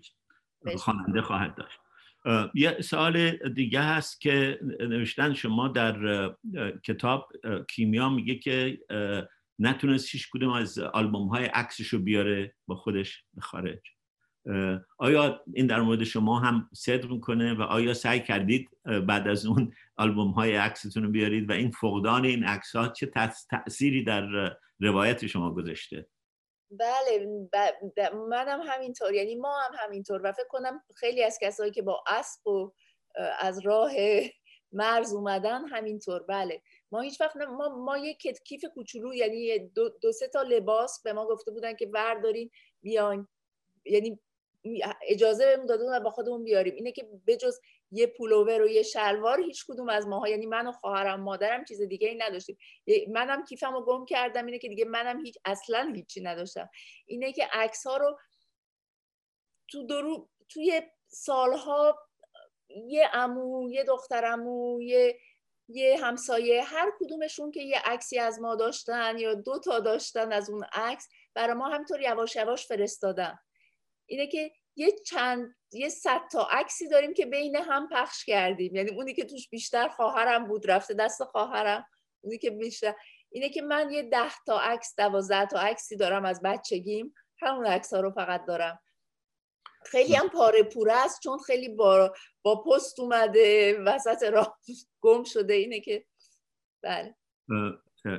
خواننده خواهد داشت. یه سوال دیگه هست که نوشتن شما در کتاب کیمیا میگه که نتونست هیچ کدوم از آلبوم های عکسش رو بیاره با خودش به خارج آیا این در مورد شما هم صدق می‌کنه و آیا سعی کردید بعد از اون آلبوم های عکستون رو بیارید و این فقدان این عکس ها چه تأثیری در روایت شما گذاشته؟ بله ب... منم همینطور. یعنی ما هم همینطور. و فکر کنم خیلی از کسایی که با اسب و از راه مرز اومدن همینطور. بله. ما هیچ وقت ما, ما یک کیف کوچولو یعنی دو, دو سه تا لباس به ما گفته بودن که بردارین بیاین. یعنی اجازه بهمون داده و با خودمون بیاریم. اینه که بجز یه پولوور و یه شلوار هیچ کدوم از ماها. یعنی من و خواهرم مادرم چیز دیگه ای نداشتیم. منم کیفم رو گم کردم. اینه که دیگه منم هیچ اصلا هیچی نداشتم. اینه که عکس ها رو تو درو توی سالها یه امو یه دخترمو یه یه همسایه هر کدومشون که یه عکسی از ما داشتن یا دو تا داشتن از اون عکس برای ما همینطور یواش یواش فرستادن. اینه که یه چند یه صد تا عکسی داریم که بین هم پخش کردیم. یعنی اونی که توش بیشتر خواهرم بود رفته دست خواهرم اونی که بیشتر. اینه که من یه ده تا عکس دوازده تا عکسی دارم از بچگیم. همون عکس ها رو فقط دارم. خیلی هم پاره پوره است چون خیلی با, با پست اومده وسط راه گم شده. اینه که بله.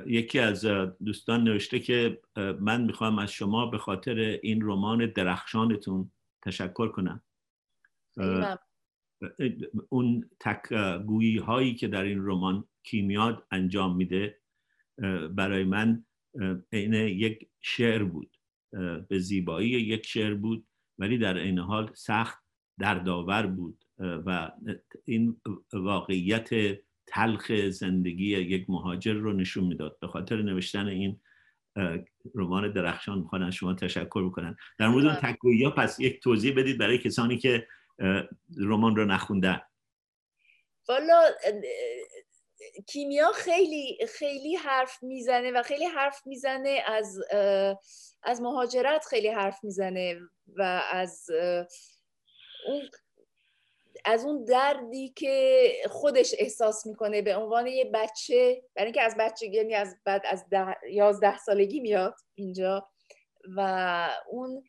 یکی از دوستان نوشته که من می‌خوام از شما به خاطر این رمان درخشانتون تشکر کنم. اون تکگویی هایی که در این رمان کیمیاد انجام میده برای من عین یک شعر بود. به زیبایی یک شعر بود ولی در این حال سخت دردآور بود. و این واقعیت تلخ زندگی یک مهاجر رو نشون می‌داد. به خاطر نوشتن این رمان درخشان می‌خوان از شما تشکر بکنن در مورد اون تکویی ها پس یک توضیح بدید برای کسانی که رمان رو نخوندن. والا کیمیا خیلی خیلی حرف می‌زنه و خیلی حرف می‌زنه از از مهاجرت خیلی حرف می‌زنه و از اون از اون دردی که خودش احساس می‌کنه به عنوان یه بچه برای اینکه از بچگی یعنی از بعد از ده، یازده سالگی میاد اینجا و اون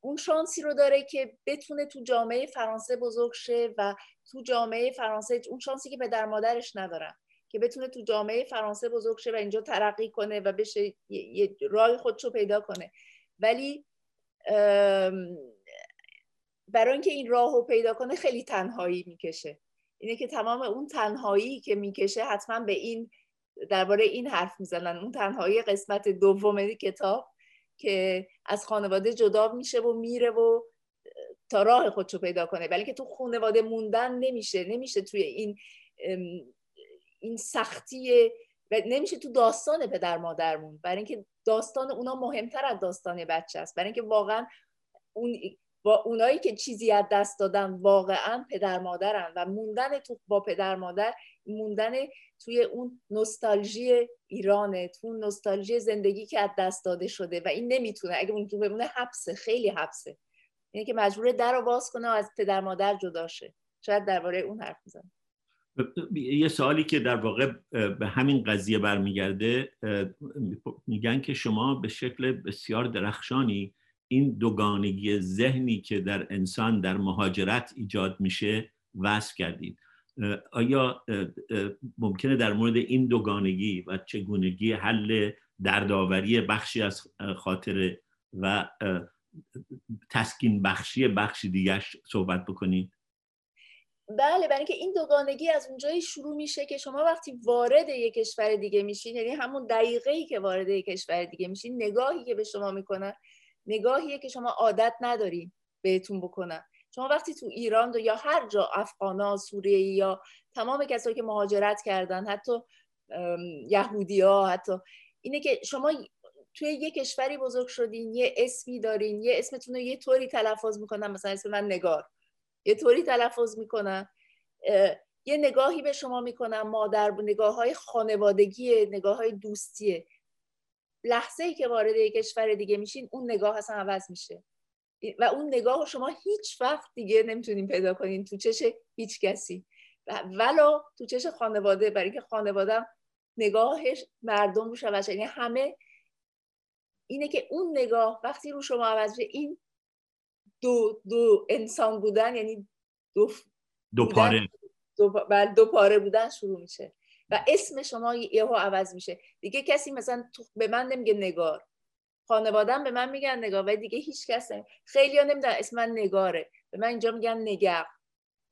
اون شانسی رو داره که بتونه تو جامعه فرانسه بزرگ شه و تو جامعه فرانسه اون شانسی که پدر مادرش ندارن که بتونه تو جامعه فرانسه بزرگ شه و اینجا ترقی کنه و بشه یه راه خودشو پیدا کنه. ولی برای اینکه این راه رو پیدا کنه خیلی تنهایی می‌کشه. اینه که تمام اون تنهایی که می‌کشه حتما به این درباره این حرف می‌زنن. اون تنهایی قسمت دوم کتاب که از خانواده جدا میشه و میره و تا راه خودشو پیدا کنه. ولی که تو خانواده موندن نمیشه. نمیشه توی این این سختی و نمیشه تو داستان پدر مادر موند برای اینکه داستان اونا مهمتر از داستان بچه است. برای اینکه واقعا اون با اونایی که چیزی از دست دادن واقعا پدر مادرن و موندن تو با پدر مادر موندن توی اون نوستالژی ایرانه تو اون نوستالژی زندگی که از دست داده شده و این نمی‌تونه اگه تو بمونه حبسه خیلی حبسه. اینه که مجبوره در رو باز کنه و از پدر مادر جدا شه. شاید درباره اون حرف بزنه یه سوالی که در واقع به همین قضیه برمیگرده میگن که شما به شکل بسیار درخشانی این دوگانگی ذهنی که در انسان در مهاجرت ایجاد میشه وصف کردید. آیا ممکنه در مورد این دوگانگی و چگونگی حل دردآوری بخشی از خاطره و تسکین بخشی بخشی دیگه صحبت بکنید؟ بله برای اینکه این دوگانگی از اونجایی شروع میشه که شما وقتی وارد یک کشور دیگه میشین یعنی همون دقیقه ای که وارد یک کشور دیگه میشین نگاهی که به شما می‌کنن نگاهیه که شما عادت ندارین بهتون بکنن. شما وقتی تو ایران دو یا هر جا افغانا سوریه یا تمام کسایی که مهاجرت کردن حتی یهودی ها حتی اینه که شما توی یه کشوری بزرگ شدین یه اسمی دارین یه اسمتون رو یه طوری تلفظ می‌کنن مثلا اسم من نگار. یه طوری تلفظ می‌کنن. یه نگاهی به شما می‌کنن مادر نگاه های خانوادگی نگاه های دوستیه. لحظه ای که وارد یک کشور دیگه میشین اون نگاه اصلا عوض میشه. و اون نگاه رو شما هیچ وقت دیگه نمی‌تونین پیدا کنین تو چش هیچ کسی. ولا تو چش خانواده برای اینکه خانواده نگاهش مردم روش عوض یعنی همه اینه که اون نگاه وقتی رو شما عوض میشه این دو, دو انسان بودن یعنی دو, دو پاره. دو, بله، دو پاره بودن شروع میشه. و اسم شما یهو عوض میشه. دیگه کسی مثلا به من نمیگه نگار. خانوادم به من میگن نگار و دیگه هیچ کس خیلی ها نمی‌دونن اسم من نگاره. به من اینجا میگن نگر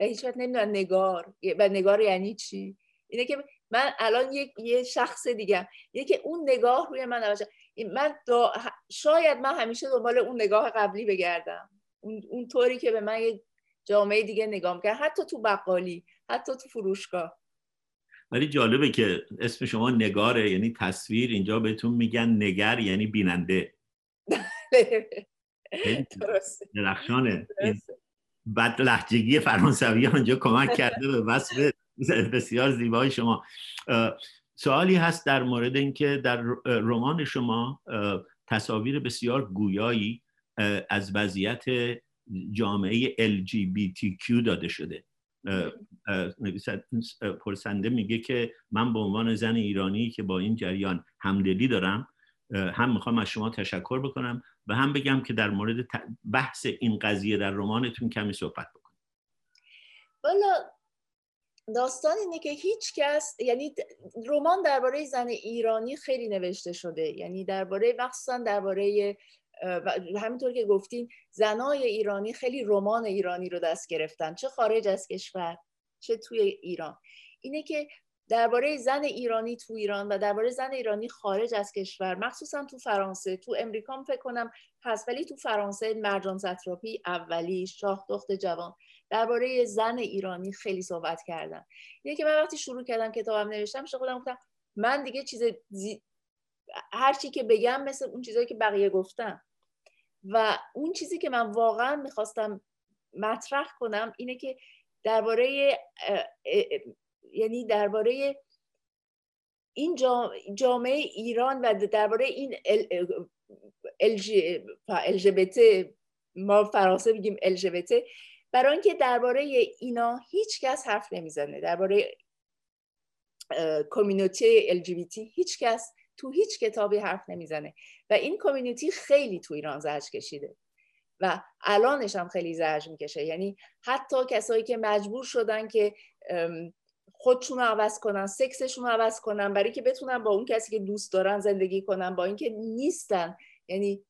و هیچ وقت نمی‌دونن نگار. و نگار یعنی چی؟ اینه که من الان یک یه شخص دیگه اینه که اون نگاه روی من عوض من شاید من همیشه دنبال اون نگاه قبلی بگردم. اون, اون طوری که به من یه جامعه دیگه نگاه می‌کنه. حتی تو بقالی حتی تو فروشگاه. ولی جالبه که اسم شما نگاره یعنی تصویر اینجا بهتون میگن نگر یعنی بیننده. درخشانه. بعد لحجگی فرانسوی آنجا کمک کرده به وصف بسیار زیبای شما. سوالی هست در مورد اینکه در رمان شما تصاویر بسیار گویایی از وضعیت جامعه LGBTQ داده شده. پرسنده میگه که من به عنوان زن ایرانی که با این جریان همدلی دارم هم می‌خوام از شما تشکر بکنم و هم بگم که در مورد بحث این قضیه در رمانتون کمی صحبت بکنم. والا داستان اینه که هیچ کس یعنی رمان درباره زن ایرانی خیلی نوشته شده. یعنی درباره مخصوصا درباره همینطور که گفتین زنای ایرانی خیلی رمان ایرانی رو دست گرفتن. چه خارج از کشور چه توی ایران. اینه که درباره زن ایرانی تو ایران و درباره زن ایرانی خارج از کشور مخصوصا تو فرانسه تو امریکا فکر کنم هست ولی تو فرانسه مرجان زتراپی اولی شاه دخت جوان درباره زن ایرانی خیلی صحبت کردن. اینه که من وقتی شروع کردم کتابم نوشتم خودم گفتم من دیگه چیز زی... هر چی که بگم مثل اون چیزایی که بقیه گفتم و اون چیزی که من واقعا می‌خواستم مطرح کنم اینه که درباره یعنی درباره این جامعه ایران و درباره این LGBT ما فرانسه میگیم LGBT برای اینکه درباره اینا هیچ کس حرف نمی‌زنه درباره کمیونیتی LGBT هیچ کس تو هیچ کتابی حرف نمی‌زنه. و این کمیونیتی خیلی تو ایران زرج کشیده. و الانش هم خیلی زرج می‌کشه. یعنی حتی کسایی که مجبور شدن که خودشون رو عوض کنن سکسشون رو عوض کنن برای که بتونن با اون کسی که دوست دارن زندگی کنن با اینکه نیستن. یعنی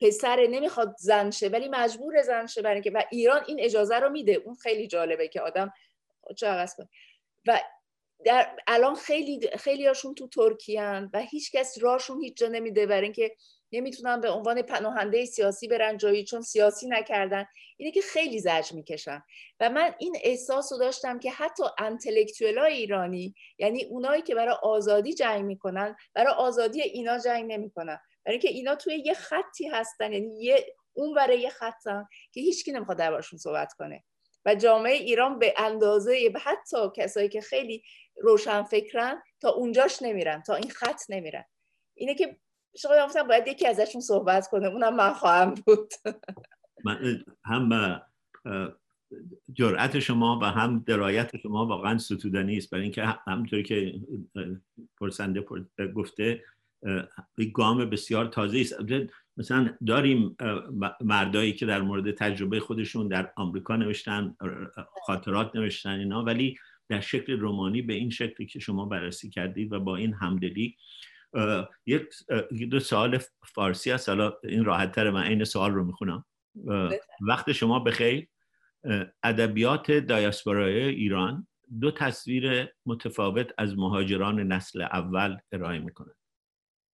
پسر نمی‌خواد زن شه ولی مجبور زن شه برای که و ایران این اجازه رو میده. اون خیلی جالبه که آدم چه عوض کنه. و در الان خیلی خیلی هاشون تو ترکیان و هیچ کس راشون هیچ جا نمیده برای اینکه نمی‌تونن به عنوان پناهنده سیاسی برن جایی چون سیاسی نکردن. اینه که خیلی زجر می‌کشن. و من این احساس رو داشتم که حتی انتلکتوال ایرانی یعنی اونایی که برای آزادی جنگ می‌کنن برای آزادی اینا جنگ نمی‌کنن. برای اینکه اینا توی یه خطی هستن یعنی یه اون برای یه خطن که هیچکی نمی‌خواد دربارشون صحبت کنه. و جامعه ایران به اندازه حتی کسایی که خیلی روشن فکرن تا اونجاش نمیرن تا این خط نمیرن. اینه که شما گفتم باید یکی ازشون صحبت کنه اونم من خواهم بود. من هم جرأت شما و هم درایت شما واقعا ستودنی است برای اینکه همونطوری که پرسنده گفته گام بسیار تازه است. مثلا داریم مردایی که در مورد تجربه خودشون در آمریکا نوشتن خاطرات نوشتن اینا ولی در شکل رومانی به این شکلی که شما بررسی کردید و با این همدلی یک دو سوال فارسی هست حالا این راحت تر من این سوال رو می‌خونم. وقت شما بخیر ادبیات دایاسپورای ایران دو تصویر متفاوت از مهاجران نسل اول ارائه می‌کنه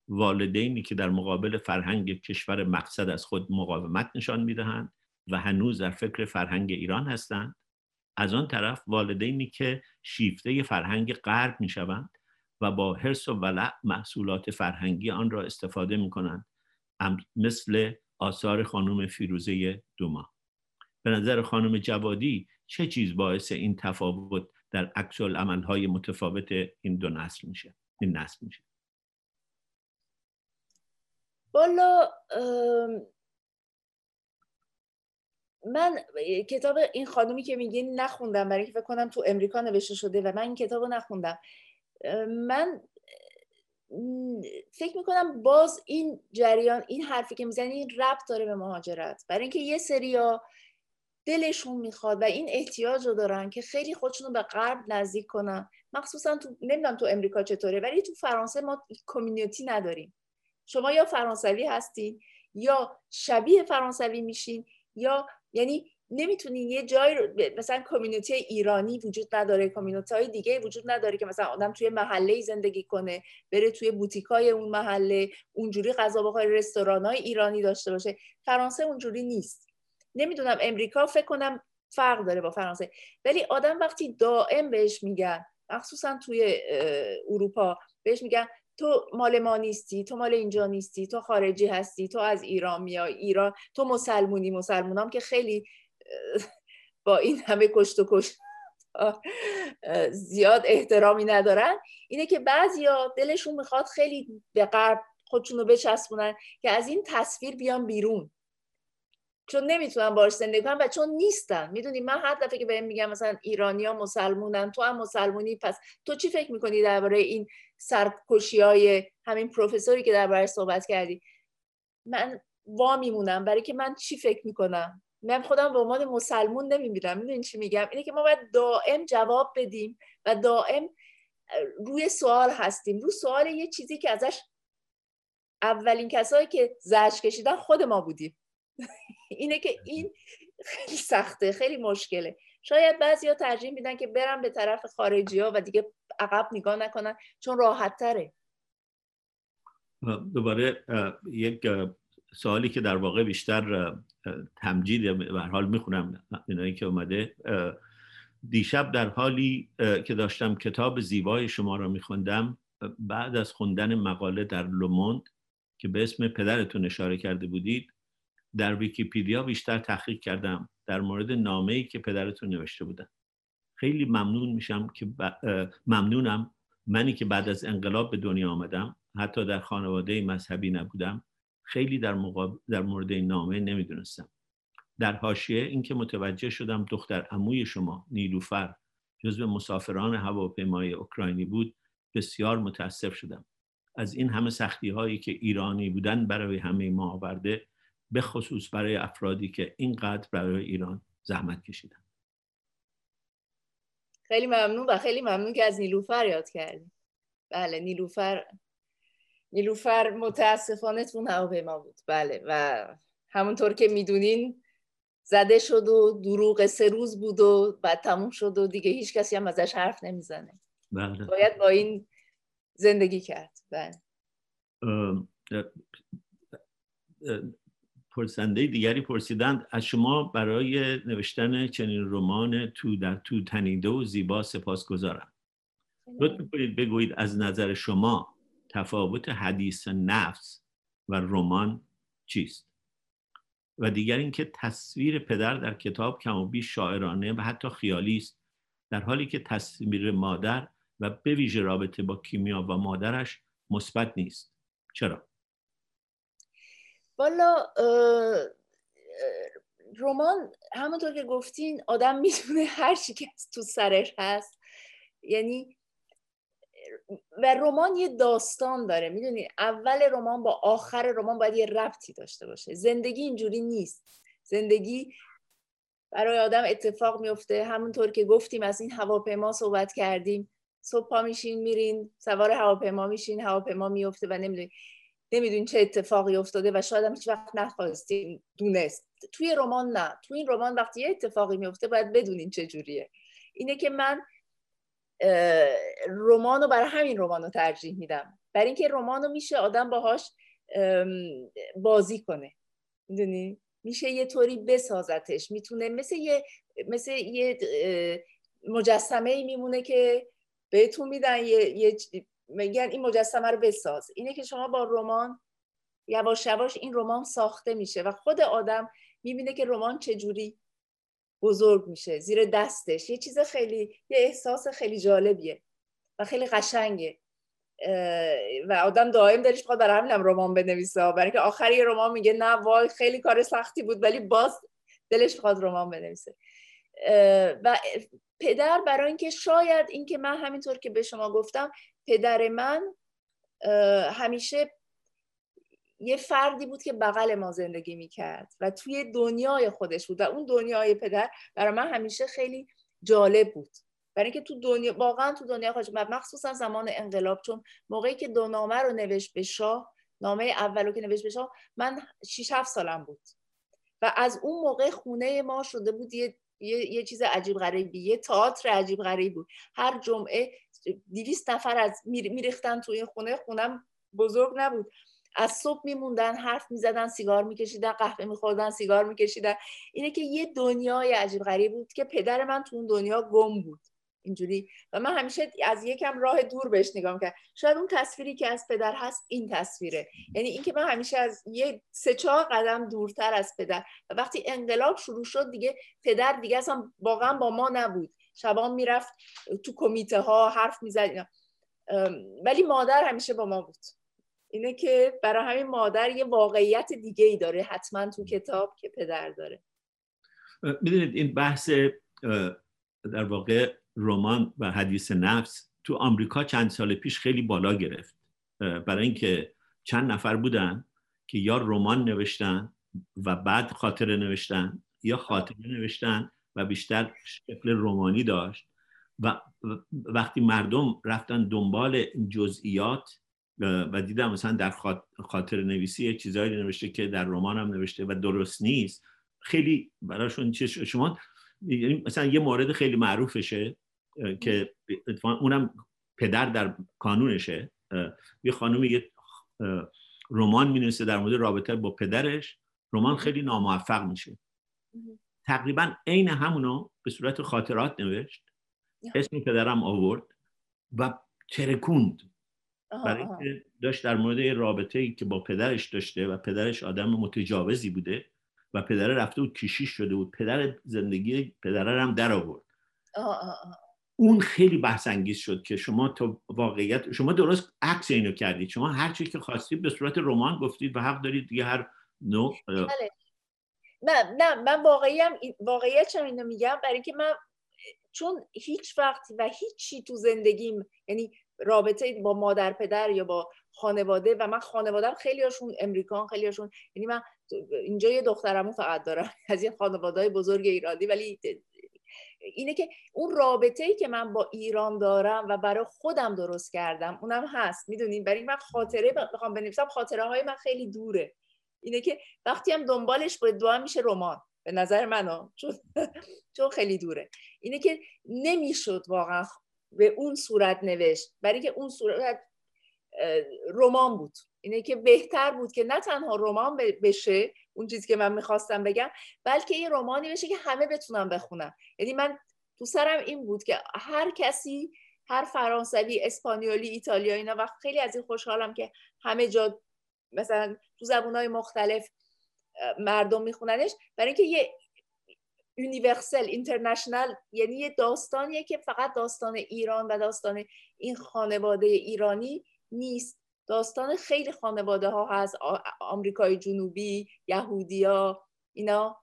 والدینی که در مقابل فرهنگ کشور مقصد از خود مقاومت نشان می‌دهند و هنوز در فکر فرهنگ ایران هستند. از آن طرف والدینی که شیفته فرهنگ غرب می‌شوند و با حرس و ولع محصولات فرهنگی آن را استفاده می کنند مثل آثار خانم فیروزه دوما. به نظر خانم جوادی چه چیز باعث این تفاوت در عکس های متفاوت این دو نسل میشه این نسل میشه؟ بالا من کتاب این خانومی که میگین نخوندم برای که فکر کنم تو امریکا نوشته شده و من این کتاب رو نخوندم. من فکر می‌کنم باز این جریان این حرفی که می‌زنی این ربط داره به مهاجرت. برای اینکه یه سریا دلشون می‌خواد و این احتیاج رو دارن که خیلی خودشون رو به غرب نزدیک کنن. مخصوصا تو نمی‌دونم تو امریکا چطوره ولی تو فرانسه ما کمیونیتی نداریم. شما یا فرانسوی هستین یا شبیه فرانسوی میشین یا یعنی نمی‌تونین یه جای رو مثلا کمیونیتی ایرانی وجود نداره کمیونیتی های دیگه وجود نداره که مثلا آدم توی محله زندگی کنه بره توی بوتیک های اون محله اونجوری غذا بخوره رستوران های ایرانی داشته باشه. فرانسه اونجوری نیست. نمی‌دونم امریکا فکر کنم فرق داره با فرانسه. ولی آدم وقتی دائم بهش میگن مخصوصا توی اروپا بهش میگن تو مال ما نیستی تو مال اینجا نیستی تو خارجی هستی تو از ایران میای ایران تو مسلمونی مسلمونام که خیلی با این همه کشت و کشت زیاد احترامی ندارن. اینه که بعضیا دلشون می‌خواد خیلی به غرب خودشون رو بچسبونن که از این تصویر بیان بیرون. چون نمی‌تونن باش زندگی کنن و چون نیستن. می‌دونی من هر دفعه که بهم میگم مثلا ایرانیا مسلمونن تو هم مسلمونی پس تو چی فکر می‌کنی درباره این سرکشی های همین پروفسوری که درباره صحبت کردی. من وا میمونم برای که من چی فکر می‌کنم؟ من خودم به عنوان مسلمون نمی‌بینم می‌دونی چی میگم؟ اینه که ما باید دائم جواب بدیم و دائم روی سوال هستیم. روی سوال یه چیزی که ازش اولین کسایی که زرش کشیدن خود ما بودیم. اینه که این خیلی سخته خیلی مشکله. شاید بعضی ها ترجیح میدن که برن به طرف خارجی ها و دیگه عقب نگاه نکنن چون راحت تره دوباره یک سوالی که در واقع بیشتر تمجید به حال می‌خونم اینایی که اومده دیشب در حالی که داشتم کتاب زیبای شما را میخوندم بعد از خوندن مقاله در لوموند که به اسم پدرتون اشاره کرده بودید در ویکیپیدیا بیشتر تحقیق کردم در مورد نامه ای که پدرتون نوشته بودن خیلی ممنون میشم که ممنونم. منی که بعد از انقلاب به دنیا آمدم. حتی در خانواده مذهبی نبودم. خیلی در, در مورد این نامه نمی‌دونستم. در حاشیه اینکه متوجه شدم دختر عموی شما نیلوفر جزو مسافران هواپیمای اوکراینی بود بسیار متاسف شدم. از این همه سختی هایی که ایرانی بودن برای همه ما آورده به خصوص برای افرادی که اینقدر برای ایران زحمت کشیدن. خیلی ممنون و خیلی ممنون که از نیلوفر یاد کردیم. بله نیلوفر نیلوفر متاسفانه تو هواپیما بود. بله و همونطور که می‌دونین زده شد و دروغ سه روز بود و بعد تموم شد و دیگه هیچ کسی هم ازش حرف نمی‌زنه. بله. باید با این زندگی کرد. بله. پرسنده دیگری پرسیدند از شما برای نوشتن چنین رمان تو در تو تنیده و زیبا سپاس گذارم. لطف کنید بگویید از نظر شما تفاوت حدیث نفس و رمان چیست؟ و دیگر اینکه تصویر پدر در کتاب کم و بیش شاعرانه و حتی خیالی است در حالی که تصویر مادر و به ویژه رابطه با کیمیا و مادرش مثبت نیست. چرا؟ والا رمان همونطور که گفتین آدم می‌تونه هر چی که تو سرش هست. یعنی و رمان یه داستان داره. می‌دونی اول رمان با آخر رمان باید یه ربطی داشته باشه. زندگی اینجوری نیست. زندگی برای آدم اتفاق میفته همونطور که گفتیم از این هواپیما صحبت کردیم. صبح پا میشین میرین سوار هواپیما میشین هواپیما میفته و نمی‌دونی. نمی‌دونین چه اتفاقی افتاده و شاید هم هیچ وقت نخواستین دونست. توی رمان نه. توی این رمان وقتی یه اتفاقی میفته باید بدونین چه جوریه. اینه که من رمان رو برای همین رمان رو ترجیح میدم. برای اینکه رمان رو میشه آدم باهاش بازی کنه. می‌دونی؟ میشه یه طوری بسازتش. می‌تونه مثل یه مثل یه مجسمه ای میمونه که بهتون میدن یه, یه میگن این مجسمه رو بساز. اینه که شما با رمان یواش یواش این رمان ساخته میشه و خود آدم می‌بینه که رمان چجوری بزرگ میشه زیر دستش. یه چیز خیلی یه احساس خیلی جالبیه و خیلی قشنگه. و آدم دائم دلش بخواد برای همینم رمان بنویسه. برای اینکه آخر یه رمان میگه نه وای خیلی کار سختی بود ولی باز دلش بخواد رمان بنویسه. و پدر برای اینکه شاید اینکه من همینطور که به شما گفتم پدر من همیشه یه فردی بود که بغل ما زندگی می‌کرد و توی دنیای خودش بود و اون دنیای پدر برای من همیشه خیلی جالب بود. برای اینکه تو دنیا واقعا تو دنیا خودش مخصوصا زمان انقلاب چون موقعی که دو نامه رو نوشت به شاه نامه اولو که نوشت به شاه من 6 7 سالم بود. و از اون موقع خونه ما شده بود یه یه, یه چیز عجیب غریبی یه تئاتر عجیب غریب بود. هر جمعه دیویست نفر از میریختن توی خونه. خونم بزرگ نبود. از صبح میموندن حرف می‌زدن سیگار میکشیدن قهوه میخوردن سیگار میکشیدن. اینه که یه دنیای عجیب غریب بود که پدر من تو اون دنیا گم بود. اینجوری. و من همیشه از یکم راه دور بهش نگاه می‌کردم. شاید اون تصویری که از پدر هست این تصویره. یعنی اینکه من همیشه از یه سه چهار قدم دورتر از پدر. و وقتی انقلاب شروع شد دیگه پدر دیگه اصلا واقعا با ما نبود. شبان می‌رفت تو کمیته ها حرف می‌زد ولی مادر همیشه با ما بود. اینه که برای همین مادر یه واقعیت دیگه ای داره حتما تو کتاب که پدر داره. می‌دونید این بحث در واقع رمان و حدیث نفس تو آمریکا چند سال پیش خیلی بالا گرفت. برای اینکه چند نفر بودن که یا رمان نوشتن و بعد خاطره نوشتن یا خاطره نوشتن و بیشتر شکل رومانی داشت. و وقتی مردم رفتن دنبال جزئیات و دیدم مثلا در خاطر نویسی چیزهایی نوشته که در رمان هم نوشته و درست نیست خیلی براشون شما یعنی مثلا یه مورد خیلی معروفشه که اونم پدر در کانونشه. یه خانومی یه رمان می در مورد رابطه با پدرش. رمان خیلی ناموفق میشه. تقریبا عین همونو به صورت خاطرات نوشت. اسم پدرم آورد و ترکوند. برای اینکه داشت در مورد رابطه ای که با پدرش داشته و پدرش آدم متجاوزی بوده و پدر رفته بود کشیش شده بود پدر زندگی پدره هم در آورد. اون خیلی بحث انگیز شد که شما تا واقعیت شما درست عکس اینو کردید. شما هر چی که خواستید به صورت رمان گفتید و حق دارید دیگه هر نوع. نه نه من واقعیم واقعیت اینو میگم؟ برای اینکه من چون هیچ وقت و هیچی تو زندگیم یعنی رابطه با مادر پدر یا با خانواده و من خانوادم خیلی هاشون امریکان خیلی هاشون یعنی من اینجا یه دخترمو فقط دارم از این خانواده بزرگ ایرانی ولی اینه که اون رابطه ای که من با ایران دارم و برای خودم درست کردم اونم هست می‌دونین برای من خاطره بخوام بنویسم خاطره های من خیلی دوره. اینه که وقتی هم دنبالش باید دو میشه رمان به نظر من چون چون خیلی دوره. اینه که نمی‌شد واقعا به اون صورت نوشت. برای که اون صورت رمان بود. اینه که بهتر بود که نه تنها رمان بشه اون چیزی که من می‌خواستم بگم بلکه یه رمانی بشه که همه بتونن بخونن یعنی من تو سرم این بود که هر کسی هر فرانسوی اسپانیولی ایتالیایی اینا و خیلی از این خوشحالم که همه جا مثلا تو زبونهای مختلف مردم میخوننش. برای اینکه یه universal international یعنی یه داستانیه که فقط داستان ایران و داستان این خانواده ایرانی نیست. داستان خیلی خانواده ها هست آمریکای جنوبی یهودیا اینا.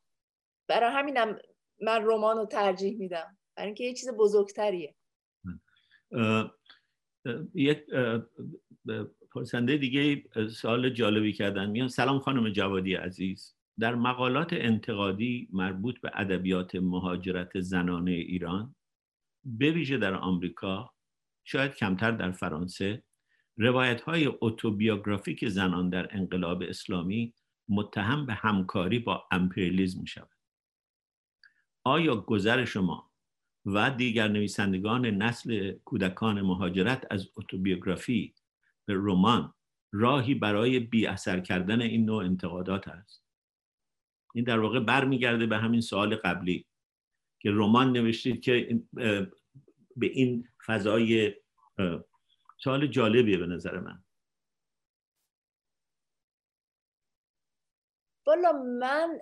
برای همینم من رمان رو ترجیح میدم. برای اینکه یه چیز بزرگتریه. یک پرسنده دیگه سوال جالبی کردن. میان سلام خانم جوادی عزیز. در مقالات انتقادی مربوط به ادبیات مهاجرت زنانه ایران به ویژه در آمریکا شاید کمتر در فرانسه روایت های اتوبیوگرافیک زنان در انقلاب اسلامی متهم به همکاری با امپریالیزم می شود آیا گذر شما و دیگر نویسندگان نسل کودکان مهاجرت از اتوبیوگرافی رمان راهی برای بی اثر کردن این نوع انتقادات است. این در واقع برمیگرده به همین سوال قبلی که رمان نوشتید که به این فضای سوال جالبیه به نظر من. والا من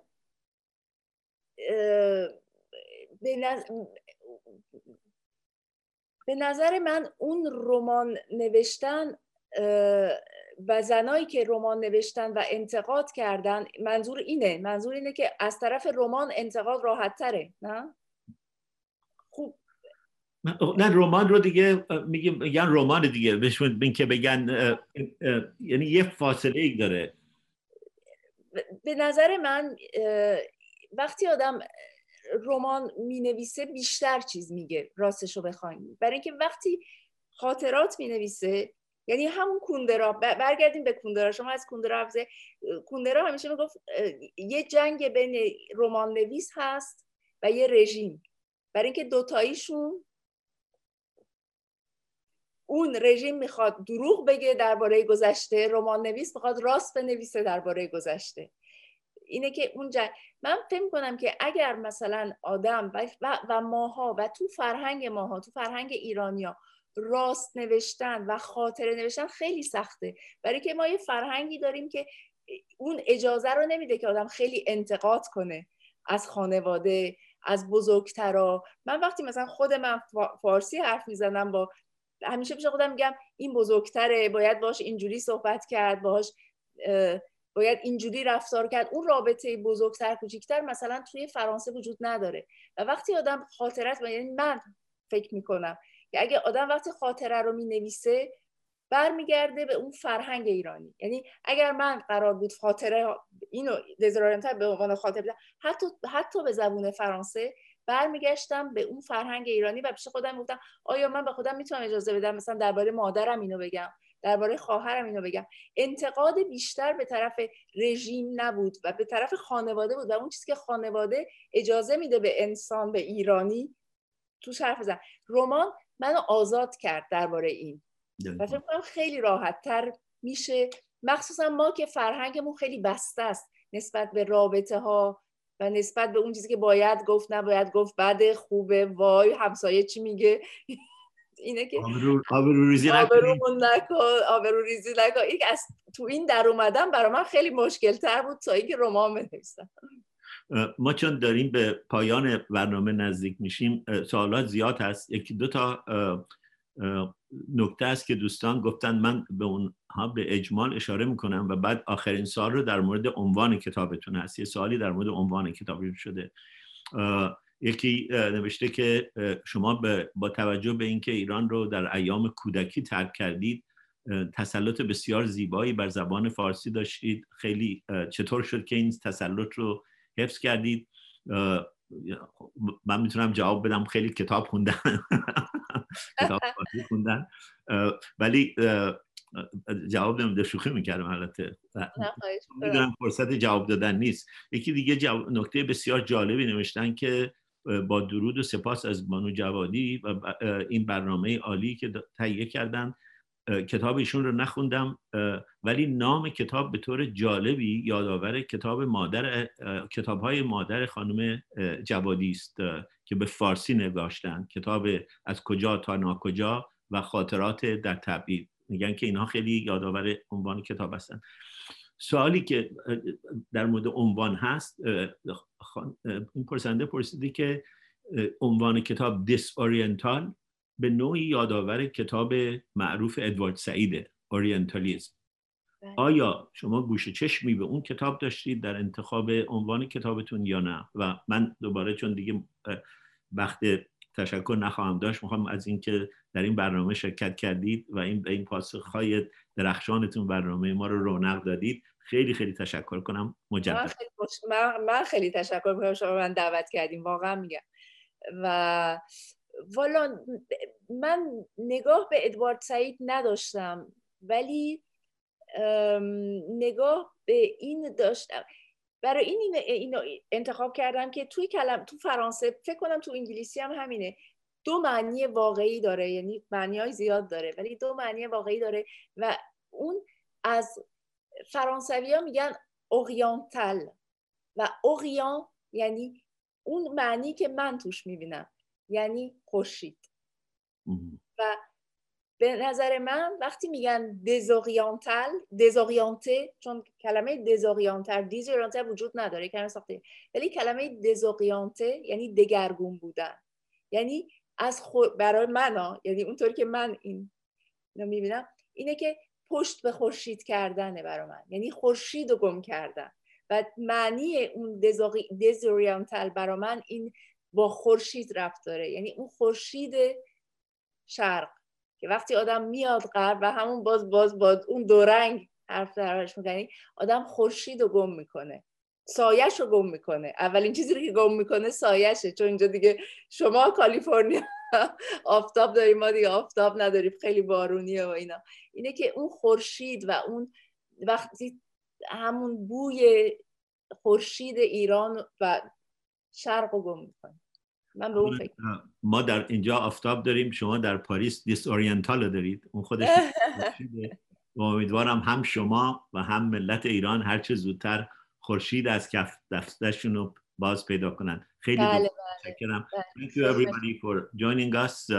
به نظر من اون رمان نوشتن و زنایی که رمان نوشتن و انتقاد کردن منظور اینه منظور اینه که از طرف رمان انتقاد راحت تره نه؟ خوب. نه رمان رو دیگه میگیم میگن رمان دیگه بهشون که بگن یعنی یه فاصله ای داره. به نظر من وقتی آدم رمان می نویسه بیشتر چیز میگه راستش رو بخوایم. برای اینکه وقتی خاطرات می نویسه یعنی همون کوندرا برگردیم به کوندرا. شما از کوندرا حفظه کوندرا همیشه می‌گفت یه جنگ بین رمان نویس هست و یه رژیم. برای اینکه دوتاییشون اون رژیم می‌خواد دروغ بگه درباره گذشته رمان نویس می‌خواد راست بنویسه درباره گذشته. اینه که اونجا من فکر کنم که اگر مثلا آدم و, و ماها و تو فرهنگ ماها تو فرهنگ ایرانیا راست نوشتن و خاطره نوشتن خیلی سخته. برای که ما یه فرهنگی داریم که اون اجازه رو نمیده که آدم خیلی انتقاد کنه از خانواده از بزرگترا. من وقتی مثلا خود من فارسی حرف می‌زنم با همیشه پیش خودم میگم این بزرگتره باید باش اینجوری صحبت کرد باش باید اینجوری رفتار کرد. اون رابطه بزرگتر کوچیکتر مثلا توی فرانسه وجود نداره. و وقتی آدم خاطرت یعنی من فکر می‌کنم که اگه آدم وقتی خاطره رو می‌نویسه برمیگرده به اون فرهنگ ایرانی. یعنی اگر من قرار بود خاطره اینو دزورنتر به عنوان خاطره حتی حتی به زبون فرانسه برمیگشتم به اون فرهنگ ایرانی و پیش خودم گفتم آیا من به خودم می‌تونم اجازه بدم مثلا درباره مادرم اینو بگم درباره خواهرم اینو بگم؟ انتقاد بیشتر به طرف رژیم نبود و به طرف خانواده بود و اون چیزی که خانواده اجازه میده به انسان به ایرانی تو حرف بزن رمان منو آزاد کرد درباره این. و فکر کنم خیلی راحت تر میشه. مخصوصا ما که فرهنگمون خیلی بسته است نسبت به رابطه ها و نسبت به اون چیزی که باید گفت نباید گفت بده خوبه وای همسایه چی میگه؟ اینه که آبرو ریزی آبرو ریزی نکن این از تو این در اومدن برای من خیلی مشکل تر بود تا اینکه رمان بنویسم. ما چون داریم به پایان برنامه نزدیک میشیم سوالات زیاد هست. یکی دو تا نکته است که دوستان گفتن من به اونها به اجمال اشاره می‌کنم و بعد آخرین سال رو در مورد عنوان کتابتون هست. یه سوالی در مورد عنوان کتابتون شده. یکی نوشته که شما با توجه به اینکه ایران رو در ایام کودکی ترک کردید تسلط بسیار زیبایی بر زبان فارسی داشتید. خیلی چطور شد که این تسلط رو حفظ کردید. من می‌تونم جواب بدم خیلی کتاب خوندن. کتاب خوندن. ولی جواب نمیده شوخی می‌کردم البته. می‌دونم فرصت جواب دادن نیست. یکی دیگه نکته بسیار جالبی نوشتن که با درود و سپاس از بانو جوادی و این برنامه عالی که تهیه کردن. کتاب ایشون رو نخوندم ولی نام کتاب به طور جالبی یادآور کتاب مادر کتاب های مادر خانم جوادی است که به فارسی نگاشتن کتاب از کجا تا ناکجا و خاطرات در تبعید. میگن که اینها خیلی یادآور عنوان کتاب هستن. سوالی که در مورد عنوان هست این پرسنده پرسیدی که عنوان کتاب دیس اورینتال به نوعی یادآور کتاب معروف ادوارد سعید اورینتالیزم بله. آیا شما گوش چشمی به اون کتاب داشتید در انتخاب عنوان کتابتون یا نه؟ و من دوباره چون دیگه وقت تشکر نخواهم داشت می‌خوام از اینکه در این برنامه شرکت کردید و این به این پاسخهای درخشانتون برنامه ما رو رونق دادید. خیلی خیلی تشکر کنم. مجدد. من خیلی, من خیلی تشکر می‌کنم شما من دعوت کردیم واقعا میگم. و والا من نگاه به ادوارد سعید نداشتم ولی نگاه به این داشتم. برای این اینو انتخاب کردم که توی کلم تو فرانسه فکر کنم تو انگلیسی هم همینه. دو معنی واقعی داره یعنی معنی های زیاد داره ولی دو معنی واقعی داره و اون از فرانسوی ها میگن اوریانتال و اوریان یعنی اون معنی که من توش می‌بینم. یعنی خورشید. و به نظر من وقتی میگن دزوریانتال دزوریانته چون کلمه دزوریانتر دیزوریانتر وجود نداره کلمه ساخته. ولی کلمه دزوریانته یعنی دگرگون بودن. یعنی از برای من یعنی اونطور که من این می‌بینم اینه که پشت به خورشید کردنه برای من. یعنی خورشید رو گم کردن. و معنی اون دزوریانتال برای من این با خورشید رفت داره. یعنی اون خورشید شرق که وقتی آدم میاد غرب و همون باز باز با اون دو رنگ حرف درش می‌کنی آدم خورشید رو گم می‌کنه. سایش رو گم می‌کنه. اولین چیزی رو که گم می‌کنه سایشه. چون اینجا دیگه شما کالیفرنیا آفتاب داریم ما دیگه آفتاب نداریم. خیلی بارونیه و اینا. اینه که اون خورشید و اون وقتی همون بوی خورشید ایران و شرق رو گم می‌کنه من به اون فکر ما در اینجا آفتاب داریم شما در پاریس Disoriental دارید. اون خودش و امیدوارم هم شما و هم ملت ایران هرچه زودتر خورشید از کف رفته‌شون رو باز پیدا کنن. خیلی بله متشکرم. Thank you everybody for joining us. Uh,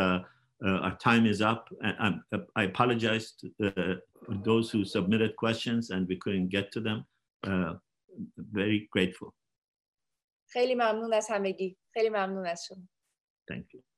uh, our time is up. I, I apologize to uh, those who submitted questions and we couldn't get to them. Uh, very grateful. خیلی ممنون از همگی. خیلی ممنون از شما. Thank you.